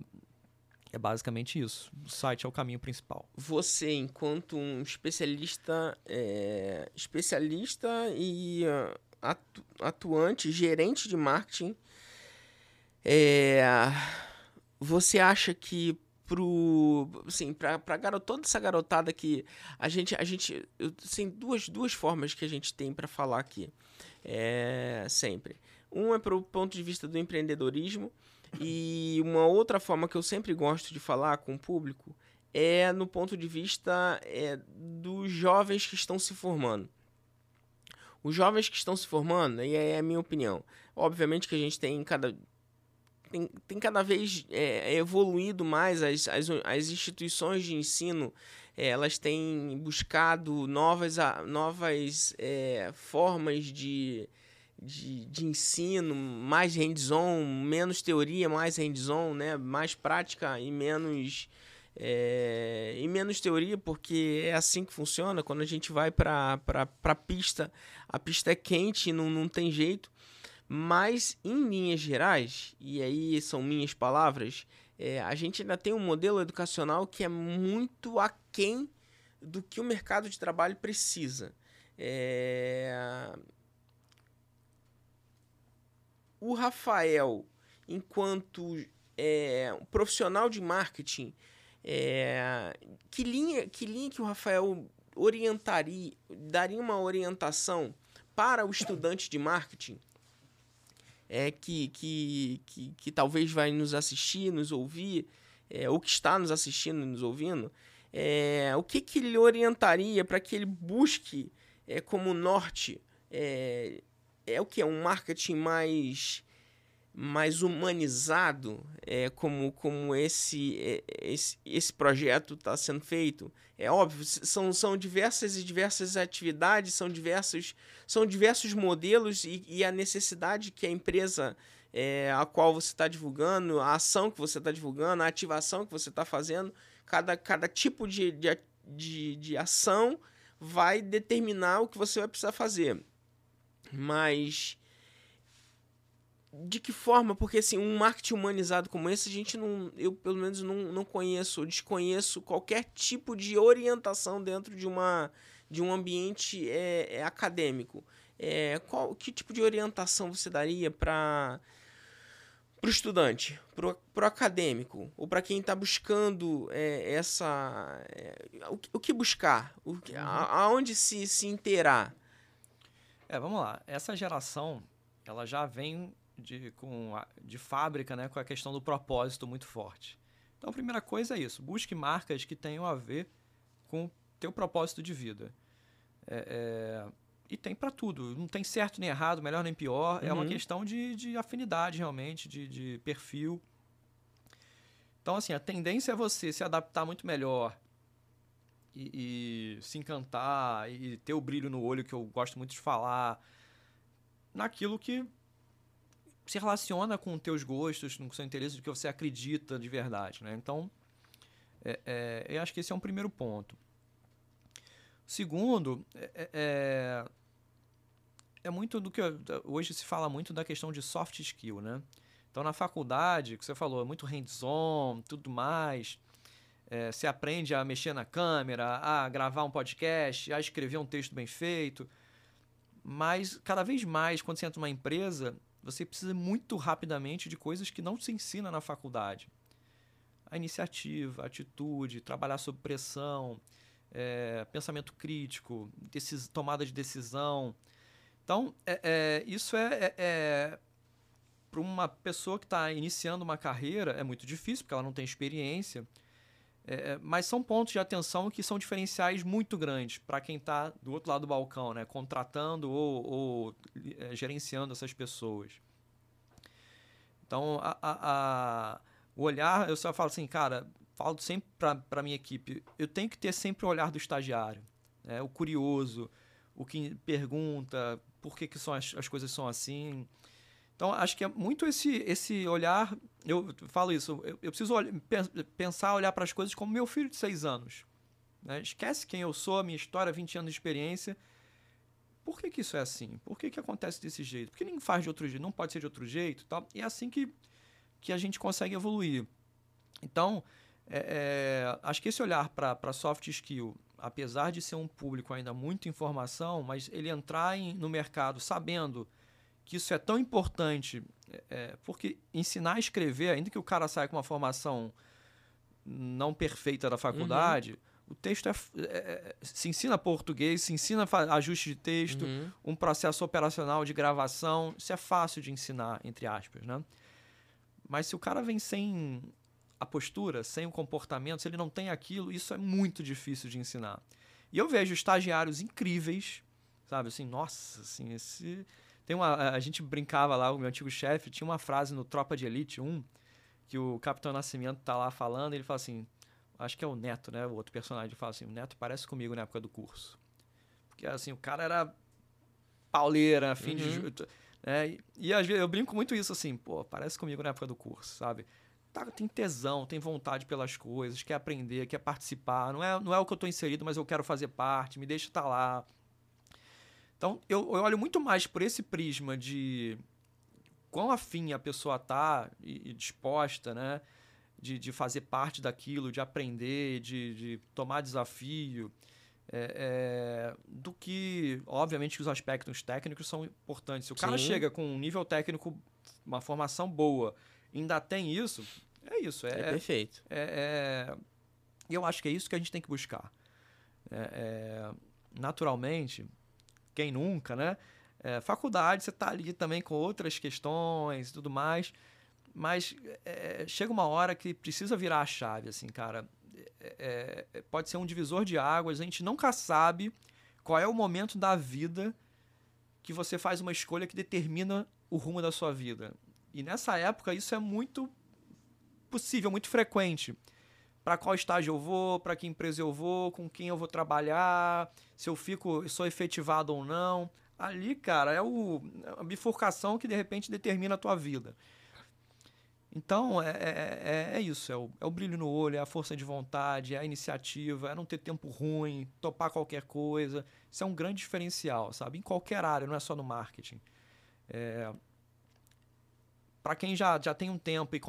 é basicamente isso. O site é o caminho principal. Você, enquanto um especialista, é, especialista e atu, atuante, gerente de marketing, é, você acha que pro assim para para toda essa garotada que a gente a gente assim duas duas formas que a gente tem para falar aqui é sempre um é pro ponto de vista do empreendedorismo e uma outra forma que eu sempre gosto de falar com o público é no ponto de vista é, dos jovens que estão se formando. Os jovens que estão se formando e é a minha opinião obviamente que a gente tem cada tem, tem cada vez é, evoluído mais as, as, as instituições de ensino é, elas têm buscado novas, novas é, formas de, de, de, ensino, mais hands-on, menos teoria, mais hands-on, né? mais prática e menos, é, e menos teoria, porque é assim que funciona. Quando a gente vai para a pista, a pista é quente, não, não tem jeito. Mas, em linhas gerais, e aí são minhas palavras, é, a gente ainda tem um modelo educacional que é muito aquém do que o mercado de trabalho precisa. É... O Rafael, enquanto é, um profissional de marketing, é, que, linha, que linha que o Rafael orientaria, daria uma orientação para o estudante de marketing é, que, que, que, que, talvez vai nos assistir, nos ouvir, é, ou que está nos assistindo e nos ouvindo, é, o que, que ele orientaria para que ele busque é, como norte? É, é o que? Um marketing mais mais humanizado, é, como, como esse, é, esse, esse projeto está sendo feito. É óbvio, são, são diversas e diversas atividades, são diversos, são diversos modelos e, e a necessidade que a empresa é, a qual você está divulgando, a ação que você está divulgando, a ativação que você está fazendo, cada, cada tipo de, de, de, de ação vai determinar o que você vai precisar fazer. Mas de que forma? Porque assim, um marketing humanizado como esse, a gente não, eu pelo menos não, não conheço, desconheço qualquer tipo de orientação dentro de uma de um ambiente é, é acadêmico. É, qual que tipo de orientação você daria para para o estudante, para o acadêmico, ou para quem está buscando é, essa. É, o, o, que buscar? O, uhum. a, aonde se, se inteirar? É, vamos lá. Essa geração ela já vem de, com a, de fábrica né, com a questão do propósito muito forte. Então, a primeira coisa é isso: busque marcas que tenham a ver com o teu propósito de vida. É, é, e tem para tudo. Não tem certo nem errado, melhor nem pior. Uhum. É uma uhum. questão de, de afinidade, realmente, de, de perfil. Então, assim, a tendência é você se adaptar muito melhor e, e, se encantar e ter o brilho no olho, que eu gosto muito de falar, naquilo que se relaciona com teus gostos, com seu interesse, do que você acredita de verdade, né? Então, é, é, eu acho que esse é um primeiro ponto. Segundo, é, é, é, é muito do que hoje se fala muito da questão de soft skill, né? Então, na faculdade, que você falou, é muito hands-on, tudo mais. É, você aprende a mexer na câmera, a gravar um podcast, a escrever um texto bem feito. Mas, cada vez mais, quando você entra numa empresa, você precisa muito rapidamente de coisas que não se ensina na faculdade. A iniciativa, a atitude, trabalhar sob pressão, é, pensamento crítico, decis, tomada de decisão. Então, é, é, isso é, é, é para uma pessoa que está iniciando uma carreira, é muito difícil, porque ela não tem experiência. É, é, mas são pontos de atenção que são diferenciais muito grandes para quem está do outro lado do balcão, né? contratando ou, ou é, gerenciando essas pessoas. Então, a, a, a, o olhar, eu só falo assim, cara, falo sempre para a minha equipe, eu tenho que ter sempre o olhar do estagiário, né? o curioso, o que pergunta por que, que são as, as coisas são assim. Então, acho que é muito esse, esse olhar. Eu falo isso, eu, eu preciso olhar, pensar, olhar para as coisas como meu filho de seis anos. Né? Esquece quem eu sou, a minha história, 20 anos de experiência. Por que, que isso é assim? Por que, que acontece desse jeito? Por que ninguém faz de outro jeito? Não pode ser de outro jeito? Tal? E é assim que, que a gente consegue evoluir. Então, é, é, acho que esse olhar para soft skill, apesar de ser um público ainda muito informação, mas ele entrar em, no mercado sabendo que isso é tão importante, é, é, porque ensinar a escrever, ainda que o cara saia com uma formação não perfeita da faculdade, uhum. o texto é, é, é se ensina português, se ensina ajuste de texto, uhum. um processo operacional de gravação, isso é fácil de ensinar, entre aspas, né? Mas se o cara vem sem a postura, sem o comportamento, se ele não tem aquilo, isso é muito difícil de ensinar. E eu vejo estagiários incríveis, sabe, assim, nossa, assim, esse tem uma, a gente brincava lá, o meu antigo chefe tinha uma frase no Tropa de Elite 1, que o Capitão Nascimento tá lá falando, e ele fala assim, acho que é o Neto, né, o outro personagem, fala assim, o Neto parece comigo na época do curso. Porque, assim, o cara era pauleira, fim uhum. de... Né, e, e às vezes eu brinco muito isso, assim, pô, parece comigo na época do curso, sabe? Tá, tem tesão, tem vontade pelas coisas, quer aprender, quer participar. Não é, não é o que eu estou inserido, mas eu quero fazer parte, me deixa estar tá lá. Então, eu, eu olho muito mais por esse prisma de quão afim a pessoa tá e, e disposta, né? De, de fazer parte daquilo, de aprender, de, de tomar desafio. É, é, do que, obviamente, os aspectos técnicos são importantes. Se o cara chega com um nível técnico, uma formação boa, ainda tem isso, é isso. É, é perfeito. É, e eu acho que é isso que a gente tem que buscar. É, é, naturalmente, quem nunca, né? É, faculdade, você está ali também com outras questões e tudo mais, mas é, chega uma hora que precisa virar a chave, assim, cara. É, é, pode ser um divisor de águas, a gente nunca sabe qual é o momento da vida que você faz uma escolha que determina o rumo da sua vida. E nessa época isso é muito possível, muito frequente. Para qual estágio eu vou, para que empresa eu vou, com quem eu vou trabalhar, se eu fico, sou efetivado ou não. Ali, cara, é o, a bifurcação que de repente determina a tua vida. Então, é, é, é, é isso. É o, é o brilho no olho, é a força de vontade, é a iniciativa, é não ter tempo ruim, topar qualquer coisa. Isso é um grande diferencial, sabe? Em qualquer área, não é só no marketing. Para quem já, já tem um tempo e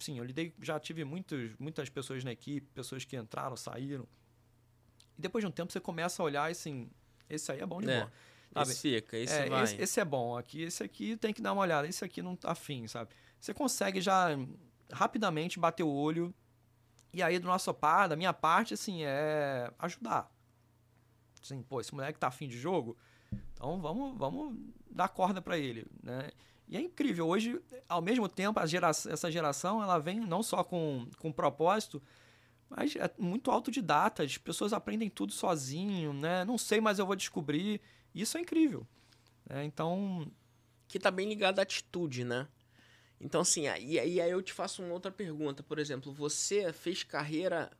sim, eu lidei, já tive muitos, muitas pessoas na equipe, pessoas que entraram, saíram. E depois de um tempo você começa a olhar e assim, esse aí é bom de é. boa. Sabe? Esse fica, esse é, vai. Esse, esse, é bom, aqui, esse aqui tem que dar uma olhada, esse aqui não tá afim, sabe? Você consegue já rapidamente bater o olho. E aí, do nosso par, da minha parte, assim, é ajudar. Assim, pô, esse moleque tá afim de jogo, então vamos, vamos dar corda para ele, né? E é incrível, hoje, ao mesmo tempo, essa geração, ela vem não só com, com propósito, mas é muito autodidata, as pessoas aprendem tudo sozinho, né? Não sei, mas eu vou descobrir. Isso é incrível. Né? Então. Que tá bem ligado à atitude, né? Então, assim, aí, aí eu te faço uma outra pergunta. Por exemplo, você fez carreira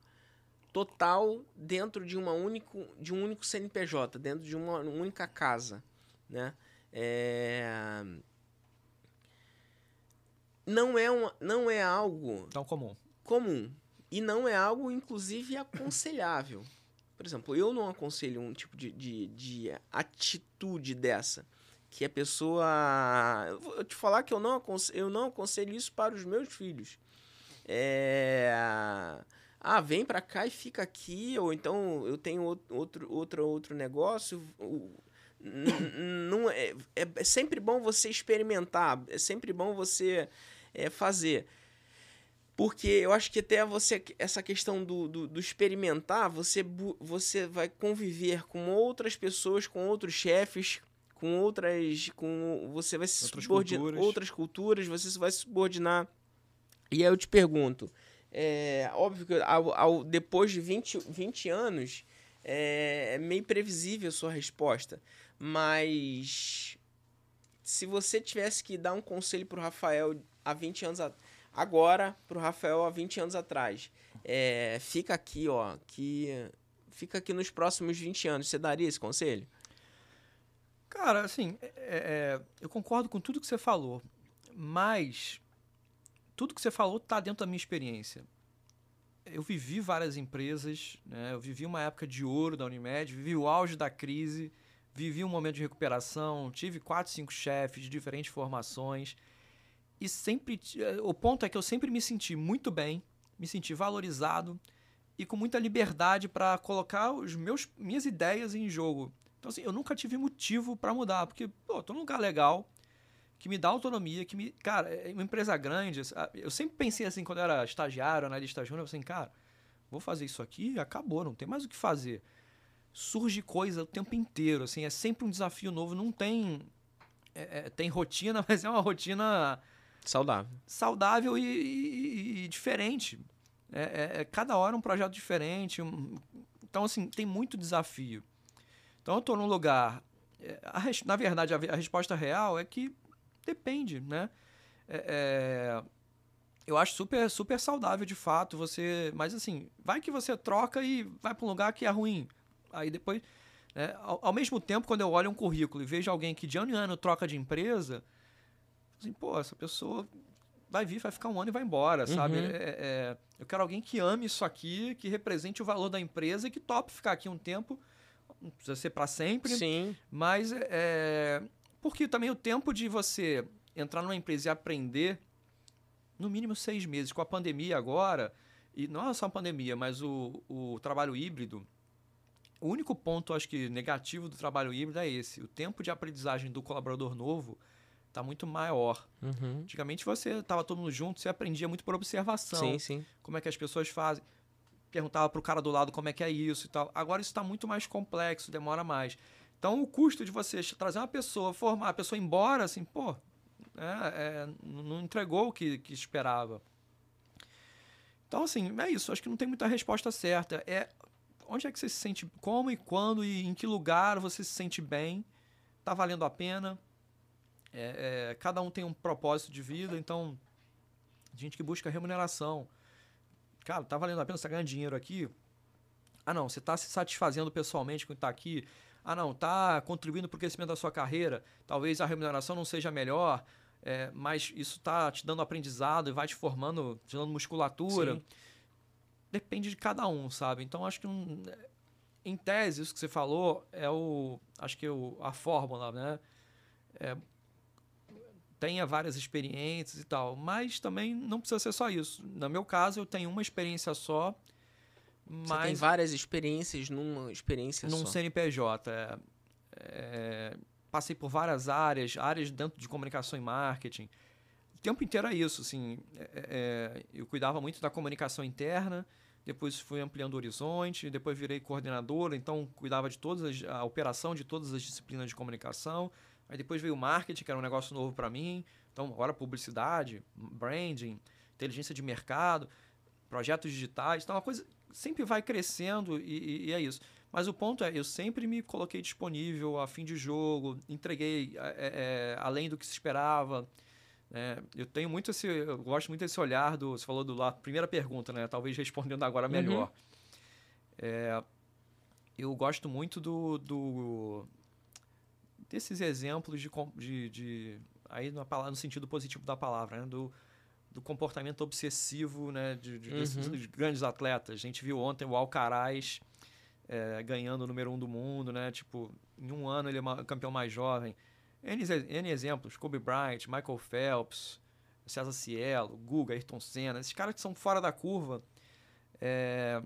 total dentro de, uma único, de um único CNPJ, dentro de uma, uma única casa, né? É... Não, é um, não é algo... Tão comum. Comum. E não é algo, inclusive, aconselhável. Por exemplo, eu não aconselho um tipo de, de, de atitude dessa. Que a pessoa. Eu vou te falar que eu não aconselho, eu não aconselho isso para os meus filhos. É. Ah, vem para cá e fica aqui, ou então eu tenho outro, outro, outro negócio. Não é, é sempre bom você experimentar, é sempre bom você é, fazer. Porque eu acho que até você, essa questão do, do, do, experimentar, você, você vai conviver com outras pessoas, com outros chefes, com outras. com Você vai se outras subordinar. Culturas. Outras culturas, você vai se subordinar. E aí eu te pergunto. É óbvio que ao, ao, depois de 20, 20 anos é, é meio previsível a sua resposta. Mas se você tivesse que dar um conselho para o Rafael há 20 anos atrás agora pro Rafael há 20 anos atrás. É, fica aqui, ó, que fica aqui nos próximos 20 anos. Você daria esse conselho? Cara, assim, é, é, eu concordo com tudo que você falou, mas tudo que você falou tá dentro da minha experiência. Eu vivi várias empresas, né? eu vivi uma época de ouro da Unimed, vivi o auge da crise, vivi um momento de recuperação, tive quatro, cinco chefes de diferentes formações. E sempre. Eh, o ponto é que eu sempre me senti muito bem, me senti valorizado e com muita liberdade para colocar os meus minhas ideias em jogo. Então, assim, eu nunca tive motivo para mudar, porque, pô, tô num lugar legal, que me dá autonomia, que me. Cara, é uma empresa grande. Eu sempre pensei assim, quando eu era estagiário, analista júnior, assim, cara, vou fazer isso aqui acabou, não tem mais o que fazer. Surge coisa o tempo inteiro, assim, é sempre um desafio novo, não tem. É, é, tem rotina, mas é uma rotina Saudável. Saudável e, e, e diferente. É, é, é, cada hora um projeto diferente. Um, então, assim, tem muito desafio. Então, eu estou num lugar. É, a, na verdade, a, a, resposta real é que depende, né? É, é, eu acho super, super saudável de fato você. Mas, assim, vai que você troca e vai para um lugar que é ruim. Aí depois. Né? Ao, ao mesmo tempo, quando eu olho um currículo e vejo alguém que de ano em ano troca de empresa assim, pô, essa pessoa vai vir, vai ficar um ano e vai embora, uhum. sabe? É, é, eu quero alguém que ame isso aqui, que represente o valor da empresa e que tope ficar aqui um tempo. Não precisa ser para sempre. Sim. Mas é, porque também o tempo de você entrar numa empresa e aprender, no mínimo seis meses. Com a pandemia agora, e não é só a pandemia, mas o, o trabalho híbrido, o único ponto, acho que, negativo do trabalho híbrido é esse. O tempo de aprendizagem do colaborador novo tá muito maior. Uhum. Antigamente você tava todo mundo junto, você aprendia muito por observação. Sim, sim. Como é que as pessoas fazem. Perguntava pro cara do lado como é que é isso e tal. Agora isso está muito mais complexo, demora mais. Então o custo de você trazer uma pessoa, formar a pessoa embora, assim, pô, é, é, não entregou o que, que esperava. Então, assim, é isso. Acho que não tem muita resposta certa. É onde é que você se sente, como e quando e em que lugar você se sente bem, tá valendo a pena É, é, cada um tem um propósito de vida, então, gente que busca remuneração. Cara, tá valendo a pena você ganhar dinheiro aqui? Ah, não, você está se satisfazendo pessoalmente com estar tá aqui? Ah, não, está contribuindo para o crescimento da sua carreira? Talvez a remuneração não seja melhor, é, mas isso está te dando aprendizado e vai te formando, te dando musculatura. Sim. Depende de cada um, sabe? Então, acho que um, em tese, isso que você falou é o. Acho que o, a fórmula, né? É, tenha várias experiências e tal, mas também não precisa ser só isso. No meu caso, eu tenho uma experiência só. Mas Você tem várias experiências numa experiência num só. Num CNPJ. É, é, passei por várias áreas, áreas dentro de comunicação e marketing. O tempo inteiro é isso, assim. É, é eu cuidava muito da comunicação interna, depois fui ampliando o horizonte, depois virei coordenador, então cuidava de todas as, a operação de todas as disciplinas de comunicação. Aí depois veio o marketing, que era um negócio novo para mim. Então agora publicidade, branding, inteligência de mercado, projetos digitais. Então a coisa sempre vai crescendo e, e é isso. Mas o ponto é, eu sempre me coloquei disponível a fim de jogo, entreguei é, é, além do que se esperava. É, eu tenho muito esse, eu gosto muito desse olhar do, você falou do lá, primeira pergunta, né? Talvez respondendo agora uhum. melhor. Uhum. É, eu gosto muito do, do desses exemplos de, de, de aí no, no, sentido positivo da palavra, né? do, do comportamento obsessivo, né? De, de, uhum. desses grandes atletas. A gente viu ontem o Alcaraz é, ganhando o número um do mundo, né? Tipo, em um ano ele é o campeão mais jovem. N, N exemplos, Kobe Bryant, Michael Phelps, César Cielo, Guga, Ayrton Senna, esses caras que são fora da curva, é,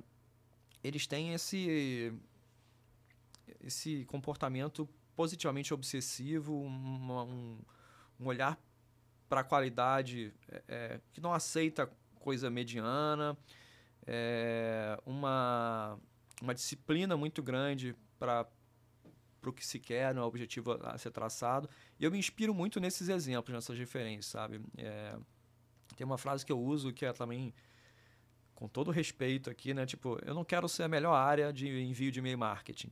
eles têm esse, esse comportamento positivamente obsessivo, uma, um, um, olhar para a qualidade é, é, que não aceita coisa mediana, é, uma, uma disciplina muito grande para para o que se quer, no né, objetivo a ser traçado. E eu me inspiro muito nesses exemplos, nessas referências, sabe? É, tem uma frase que eu uso que é também, com todo respeito aqui, né? Tipo, eu não quero ser a melhor área de envio de e-mail marketing.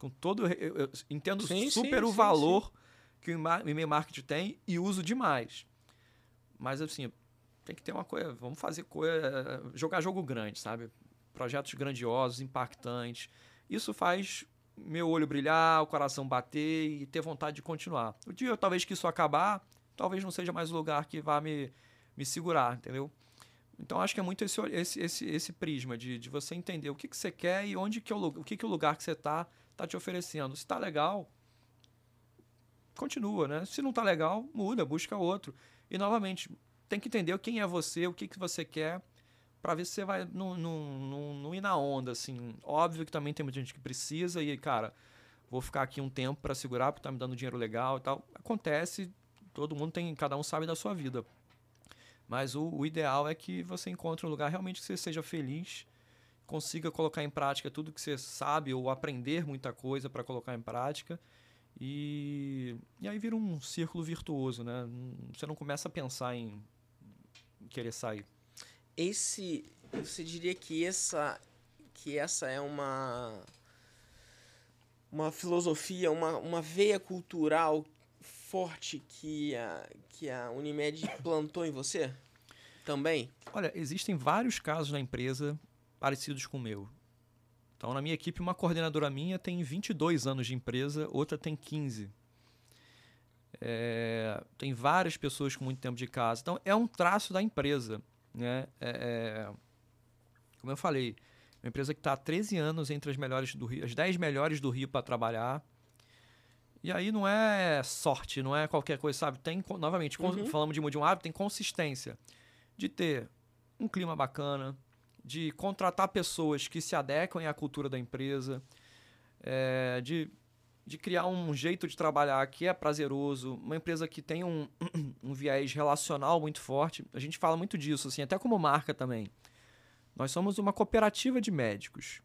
Com todo... Eu, eu entendo sim, super sim, o sim, valor que o e-mail marketing tem e uso demais. Mas, assim, tem que ter uma coisa... Vamos fazer coisa... Jogar jogo grande, sabe? Projetos grandiosos, impactantes. Isso faz meu olho brilhar, o coração bater e ter vontade de continuar. O dia talvez que isso acabar, talvez não seja mais o lugar que vá me, me segurar, entendeu? Então acho que é muito esse, esse, esse, esse prisma de, de você entender o que, que você quer e onde que é o, o que, que o lugar que você está está te oferecendo. Se está legal, continua, né? Se não está legal, muda, busca outro. E novamente, tem que entender quem é você, o que, que você quer para ver se você vai não, não, não, ir na onda, assim. Óbvio que também tem muita gente que precisa e, cara, vou ficar aqui um tempo para segurar porque tá me dando dinheiro legal e tal. Acontece, todo mundo tem, cada um sabe da sua vida. Mas o, o ideal é que você encontre um lugar realmente que você seja feliz, consiga colocar em prática tudo que você sabe ou aprender muita coisa para colocar em prática. E, e aí vira um círculo virtuoso, né? Você não começa a pensar em querer sair esse você diria que essa que essa é uma uma filosofia, uma, uma veia cultural forte que a, que a Unimed plantou em você? Também? Olha, existem vários casos na empresa parecidos com o meu. Então, na minha equipe, uma coordenadora minha tem 22 anos de empresa, outra tem 15. É, tem várias pessoas com muito tempo de casa. Então, é um traço da empresa. Né? É, é, como eu falei, uma empresa que está há 13 anos entre as melhores do Rio, as 10 melhores do Rio para trabalhar. E aí não é sorte, não é qualquer coisa, sabe? Tem, novamente, uhum. falamos de um hábito, tem consistência de ter um clima bacana, de contratar pessoas que se adequem à cultura da empresa, é, de, de criar um jeito de trabalhar que é prazeroso, uma empresa que tem um, um viés relacional muito forte. A gente fala muito disso, assim, até como marca também. Nós somos uma cooperativa de médicos.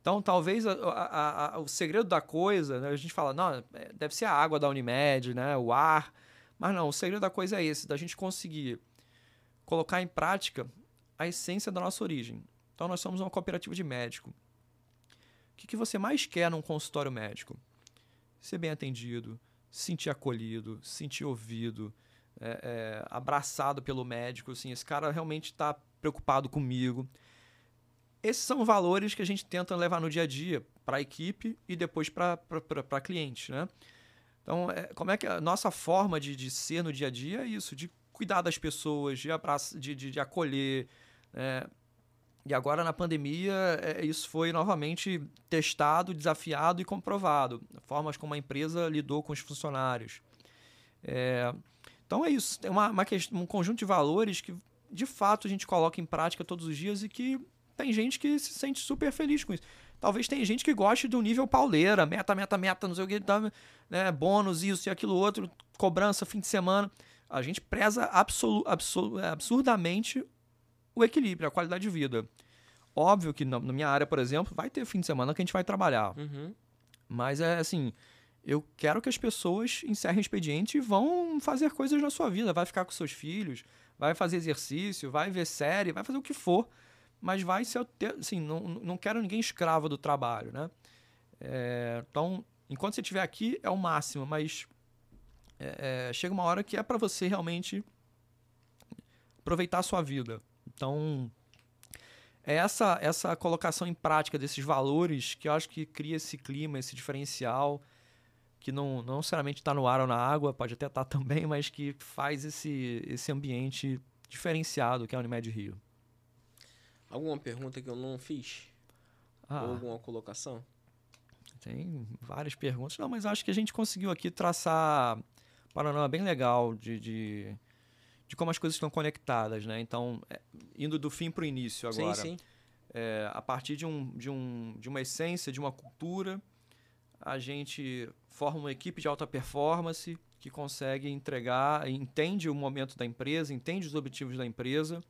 Então, talvez a, a, a, o segredo da coisa, né, a gente fala, não, é, deve ser a água da Unimed, né, o ar. Mas não, o segredo da coisa é esse, da gente conseguir colocar em prática a essência da nossa origem. Então, nós somos uma cooperativa de médico. O que, que você mais quer num consultório médico? Ser bem atendido, se sentir acolhido, se sentir ouvido, é, é, abraçado pelo médico, assim, esse cara realmente está preocupado comigo. Esses são valores que a gente tenta levar no dia a dia para a equipe e depois para cliente, né? Então, é, como é que a nossa forma de, de ser no dia a dia é isso, de cuidar das pessoas, de, abraço, de, de, de acolher. Né? E agora, na pandemia, é, isso foi novamente testado, desafiado e comprovado. Formas como a empresa lidou com os funcionários. É, então, é isso. Tem uma, uma questão, um conjunto de valores que, de fato, a gente coloca em prática todos os dias e que tem gente que se sente super feliz com isso. Talvez tenha gente que goste do nível pauleira, meta, meta, meta, não sei o que, né, bônus, isso e aquilo outro, cobrança, fim de semana. A gente preza absolu, absurdamente o equilíbrio, a qualidade de vida. Óbvio que na, na, minha área, por exemplo, vai ter fim de semana que a gente vai trabalhar. Uhum. Mas é assim, eu quero que as pessoas encerrem o expediente e vão fazer coisas na sua vida. Vai ficar com seus filhos, vai fazer exercício, vai ver série, vai fazer o que for mas vai ser assim, não, não quero ninguém escravo do trabalho, né? É, então, enquanto você estiver aqui é o máximo, mas é, é chega uma hora que é para você realmente aproveitar a sua vida. Então, é essa essa colocação em prática desses valores que eu acho que cria esse clima, esse diferencial que não, não necessariamente está no ar ou na água, pode até estar tá também, mas que faz esse, esse ambiente diferenciado que é a Unimed Rio. Alguma pergunta que eu não fiz? Ah, Ou alguma colocação? Tem várias perguntas. Não, mas acho que a gente conseguiu aqui traçar um panorama bem legal de, de, de como as coisas estão conectadas, né? Então, é, indo do fim para o início agora. Sim, sim. É, a partir de, um, de, um, de uma essência, de uma cultura, a gente forma uma equipe de alta performance que consegue entregar, entende o momento da empresa, entende os objetivos da empresa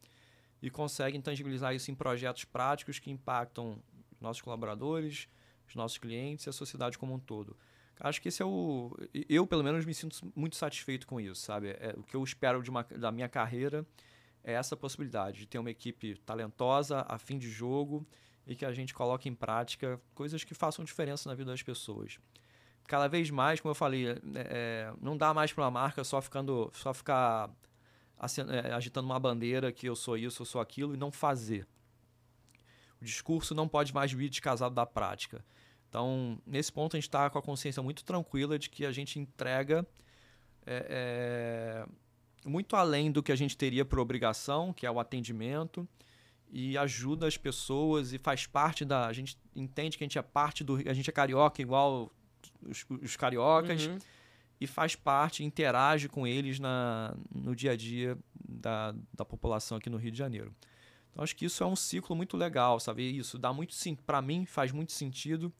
e conseguem tangibilizar isso em projetos práticos que impactam nossos colaboradores, os nossos clientes e a sociedade como um todo. Acho que esse é o. Eu, pelo menos, me sinto muito satisfeito com isso, sabe? É, o que eu espero de uma, da minha carreira é essa possibilidade de ter uma equipe talentosa, a fim de jogo e que a gente coloque em prática coisas que façam diferença na vida das pessoas. Cada vez mais, como eu falei, é, é não dá mais para uma marca só ficando, só ficar é, agitando uma bandeira que eu sou isso, eu sou aquilo, e não fazer. O discurso não pode mais vir descasado da prática. Então, nesse ponto, a gente está com a consciência muito tranquila de que a gente entrega é, é, muito além do que a gente teria por obrigação, que é o atendimento, e ajuda as pessoas e faz parte da. A gente entende que a gente é parte do. A gente é carioca igual os, os cariocas. Uhum e faz parte, interage com eles na, no dia a dia da, da população aqui no Rio de Janeiro. Então acho que isso é um ciclo muito legal, sabe? Isso dá muito sim, para mim faz muito sentido.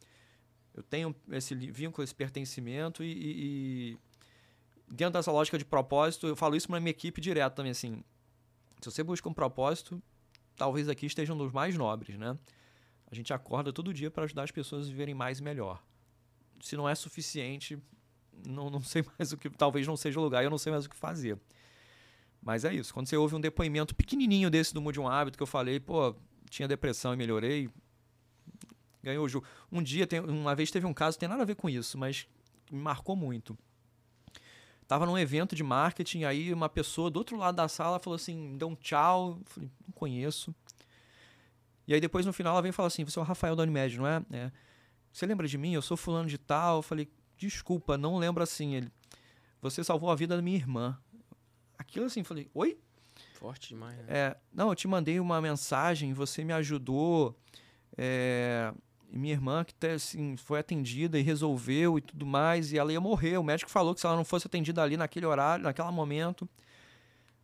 Eu tenho esse vínculo, esse pertencimento e, e, e, dentro dessa lógica de propósito, eu falo isso para minha equipe direto também assim. Se você busca um propósito, talvez aqui esteja um dos mais nobres, né? A gente acorda todo dia para ajudar as pessoas a viverem mais e melhor. Se não é suficiente, não, não sei mais o que, talvez não seja o lugar, eu não sei mais o que fazer. Mas é isso. Quando você ouve um depoimento pequenininho desse do Mude um Hábito que eu falei, pô, tinha depressão e melhorei, ganhou o jogo. Um dia, tem, uma vez teve um caso, tem nada a ver com isso, mas me marcou muito. Tava num evento de marketing, aí uma pessoa do outro lado da sala falou assim, deu um tchau, eu falei, não conheço. E aí depois no final ela vem e fala assim, você é o Rafael da Unimed, não é? é? Você lembra de mim? Eu sou fulano de tal. Eu falei, desculpa, não lembro assim. Ele, você salvou a vida da minha irmã. Aquilo assim, falei, oi? Forte demais, né? É, não, eu te mandei uma mensagem, você me ajudou. É, minha irmã que assim, foi atendida e resolveu e tudo mais, e ela ia morrer. O médico falou que se ela não fosse atendida ali naquele horário, naquele momento.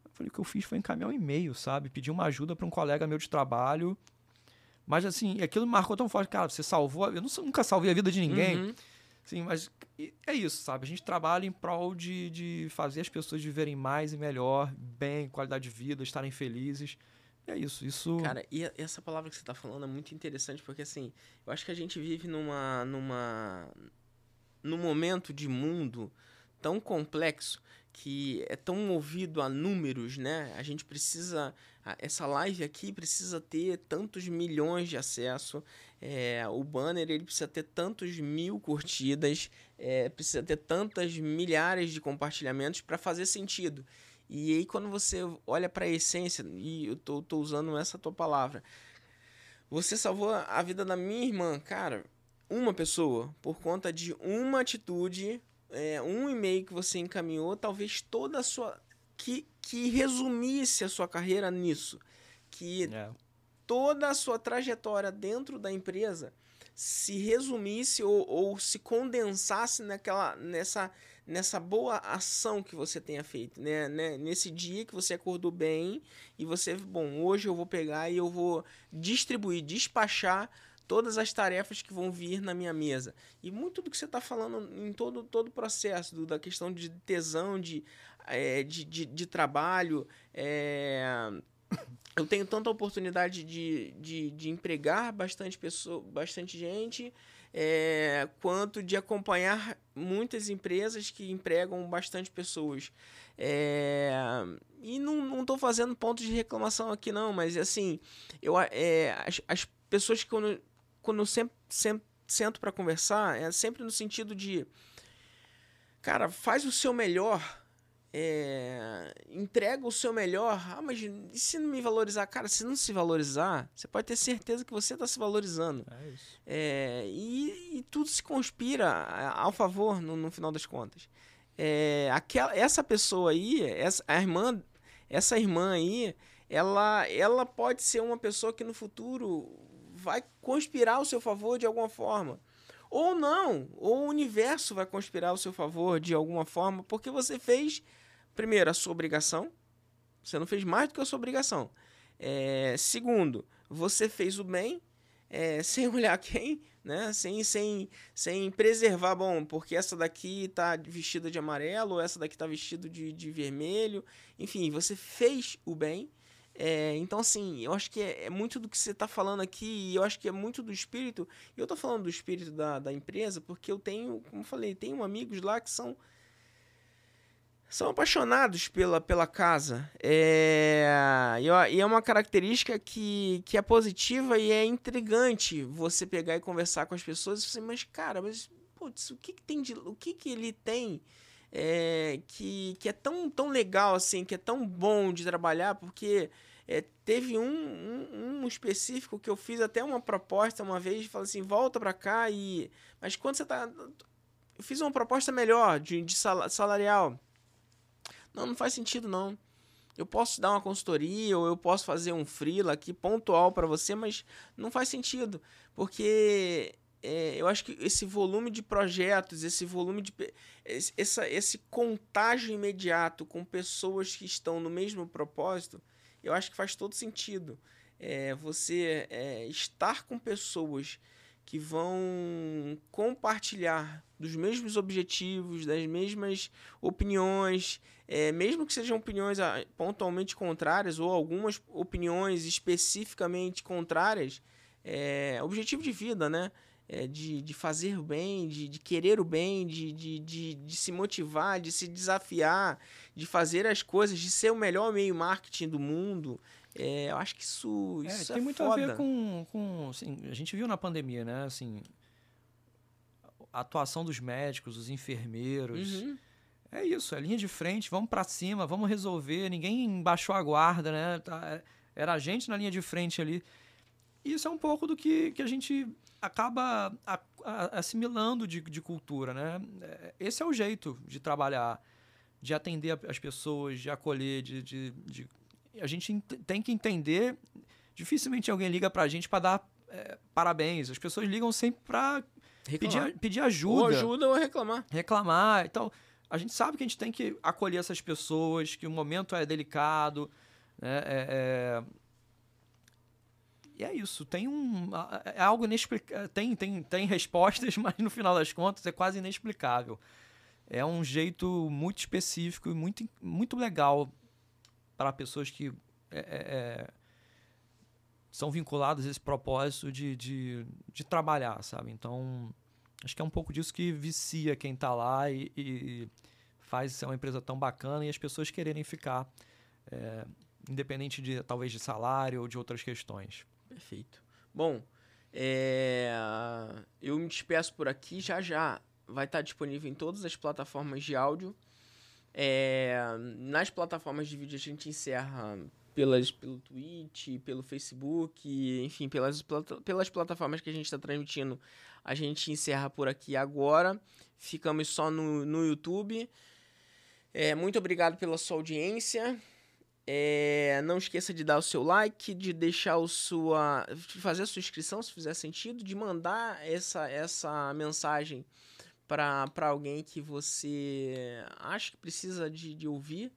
Eu falei, o que eu fiz foi encaminhar um e-mail, sabe? Pedir uma ajuda para um colega meu de trabalho. Mas assim, aquilo me marcou tão forte, cara, você salvou. Eu nunca salvei a vida de ninguém. Uhum. Sim, mas é isso, sabe? A gente trabalha em prol de, de fazer as pessoas viverem mais e melhor, bem, qualidade de vida, estarem felizes. É isso, isso. Cara, e essa palavra que você está falando é muito interessante porque assim, eu acho que a gente vive numa numa num momento de mundo tão complexo, que é tão movido a números, né? A gente precisa. Essa live aqui precisa ter tantos milhões de acesso. É, o banner ele precisa ter tantos mil curtidas, é, precisa ter tantas milhares de compartilhamentos para fazer sentido. E aí, quando você olha para a essência, e eu tô, tô usando essa tua palavra, você salvou a vida da minha irmã, cara. Uma pessoa, por conta de uma atitude, é, um e-mail que você encaminhou, talvez toda a sua. Que, que resumisse a sua carreira nisso. Que é. toda a sua trajetória dentro da empresa se resumisse ou, ou se condensasse naquela, nessa, nessa boa ação que você tenha feito, né? né? Nesse dia que você acordou bem e você, bom, hoje eu vou pegar e eu vou distribuir, despachar todas as tarefas que vão vir na minha mesa. E muito do que você está falando em todo, todo o processo, do, da questão de tesão, de, é, de, de, de, trabalho, é, eu tenho tanta oportunidade de, de, de empregar bastante, pessoa, bastante gente, é, quanto de acompanhar muitas empresas que empregam bastante pessoas. É, e não estou fazendo pontos de reclamação aqui, não, mas assim, eu, é, as, as pessoas que quando, quando eu sempre, sempre sento para conversar, é sempre no sentido de, cara, faz o seu melhor é, entrega o seu melhor. Ah, mas e se não me valorizar? Cara, se não se valorizar, você pode ter certeza que você está se valorizando. É. É, e, e, tudo se conspira ao favor no, no final das contas. É, aquela, essa pessoa aí, essa, a irmã, essa irmã aí, ela, ela pode ser uma pessoa que no futuro vai conspirar ao seu favor de alguma forma. Ou não, ou o universo vai conspirar ao seu favor de alguma forma, porque você fez primeiro, a sua obrigação. Você não fez mais do que a sua obrigação. É, segundo, você fez o bem é, sem olhar quem, né? Sem, sem, sem preservar, bom, porque essa daqui tá vestida de amarelo, ou essa daqui tá vestida de, de vermelho. Enfim, você fez o bem. É, então, assim, eu acho que é, é, muito do que você está falando aqui, e eu acho que é muito do espírito. E eu estou falando do espírito da, da empresa porque eu tenho, como eu falei, tenho amigos lá que são são apaixonados pela, pela casa. É, e é uma característica que, que é positiva e é intrigante você pegar e conversar com as pessoas e você, mas cara, mas putz, o que, que tem de. O que, que ele tem é, que, que é tão, tão legal assim, que é tão bom de trabalhar, porque é, teve um, um, um, específico que eu fiz até uma proposta uma vez, falei assim, volta para cá e. Mas quando você tá. Eu fiz uma proposta melhor de, de salarial. Não, não faz sentido não. Eu posso dar uma consultoria ou eu posso fazer um freela aqui pontual para você, mas não faz sentido, porque é, eu acho que esse volume de projetos, esse volume de essa, esse contágio imediato com pessoas que estão no mesmo propósito, eu acho que faz todo sentido. É, você é, estar com pessoas que vão compartilhar dos mesmos objetivos, das mesmas opiniões, é, mesmo que sejam opiniões ah, pontualmente contrárias ou algumas opiniões especificamente contrárias, é, objetivo de vida, né? É, de, de fazer o bem, de, de querer o bem, de, de, de, de se motivar, de se desafiar, de fazer as coisas, de ser o melhor meio marketing do mundo. É, eu acho que isso, é, isso tem é muito foda. a ver com, com assim, a gente viu na pandemia, né? Assim, a atuação dos médicos, dos enfermeiros. Uhum. É isso, é linha de frente, vamos para cima, vamos resolver. Ninguém baixou a guarda, né? Tá, era a gente na linha de frente ali. Isso é um pouco do que, que a gente acaba assimilando de, de cultura, né? É, esse é o jeito de trabalhar, de atender as pessoas, de acolher, de, de, de a gente tem que entender. Dificilmente alguém liga para a gente para dar é, parabéns. As pessoas ligam sempre para pedir, pedir ajuda. Ou ajuda ou reclamar. Reclamar. Então, a gente sabe que a gente tem que acolher essas pessoas, que o momento é delicado. Né? É, é... E é isso. Tem um. É algo inexplicável. Tem, tem, tem respostas, mas no final das contas é quase inexplicável. É um jeito muito específico e muito, muito legal para pessoas que é, é, é, são vinculadas a esse propósito de, de, de, trabalhar, sabe? Então, acho que é um pouco disso que vicia quem está lá e, e faz ser uma empresa tão bacana e as pessoas quererem ficar, é, independente de talvez de salário ou de outras questões. Perfeito. Bom, é, eu me despeço por aqui. Já já vai estar disponível em todas as plataformas de áudio. É, nas plataformas de vídeo a gente encerra pelas, pelo Twitch, pelo Facebook, enfim, pelas, pelas plataformas que a gente está transmitindo. A gente encerra por aqui agora. Ficamos só no, no YouTube. É, muito obrigado pela sua audiência. É, não esqueça de dar o seu like, de deixar o sua, de fazer a sua inscrição se fizer sentido, de mandar essa, essa mensagem para alguém que você acha que precisa de, de ouvir.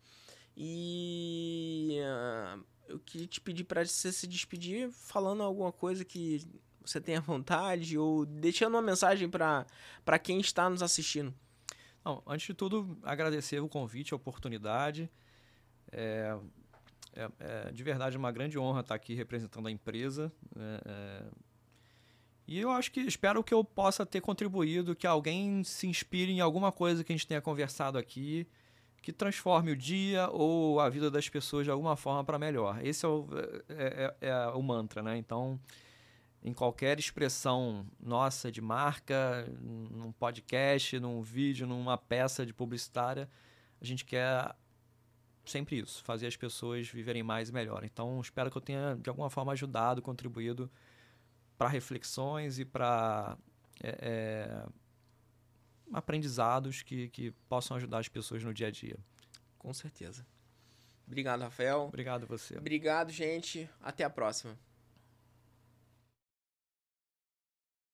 E uh, eu queria te pedir para você se despedir falando alguma coisa que você tenha vontade ou deixando uma mensagem para quem está nos assistindo. Não, antes de tudo, agradecer o convite, a oportunidade. É, é, é, de verdade uma grande honra estar aqui representando a empresa. É, é, e eu acho que espero que eu possa ter contribuído, que alguém se inspire em alguma coisa que a gente tenha conversado aqui, que transforme o dia ou a vida das pessoas de alguma forma para melhor. Esse é o, é, é, é o mantra, né? Então, em qualquer expressão nossa de marca, num podcast, num vídeo, numa peça de publicitária, a gente quer sempre isso, fazer as pessoas viverem mais e melhor. Então, espero que eu tenha, de alguma forma, ajudado, contribuído para reflexões e para é, é, aprendizados que, que possam ajudar as pessoas no dia a dia. Com certeza. Obrigado, Rafael. Obrigado você. Obrigado, gente. Até a próxima.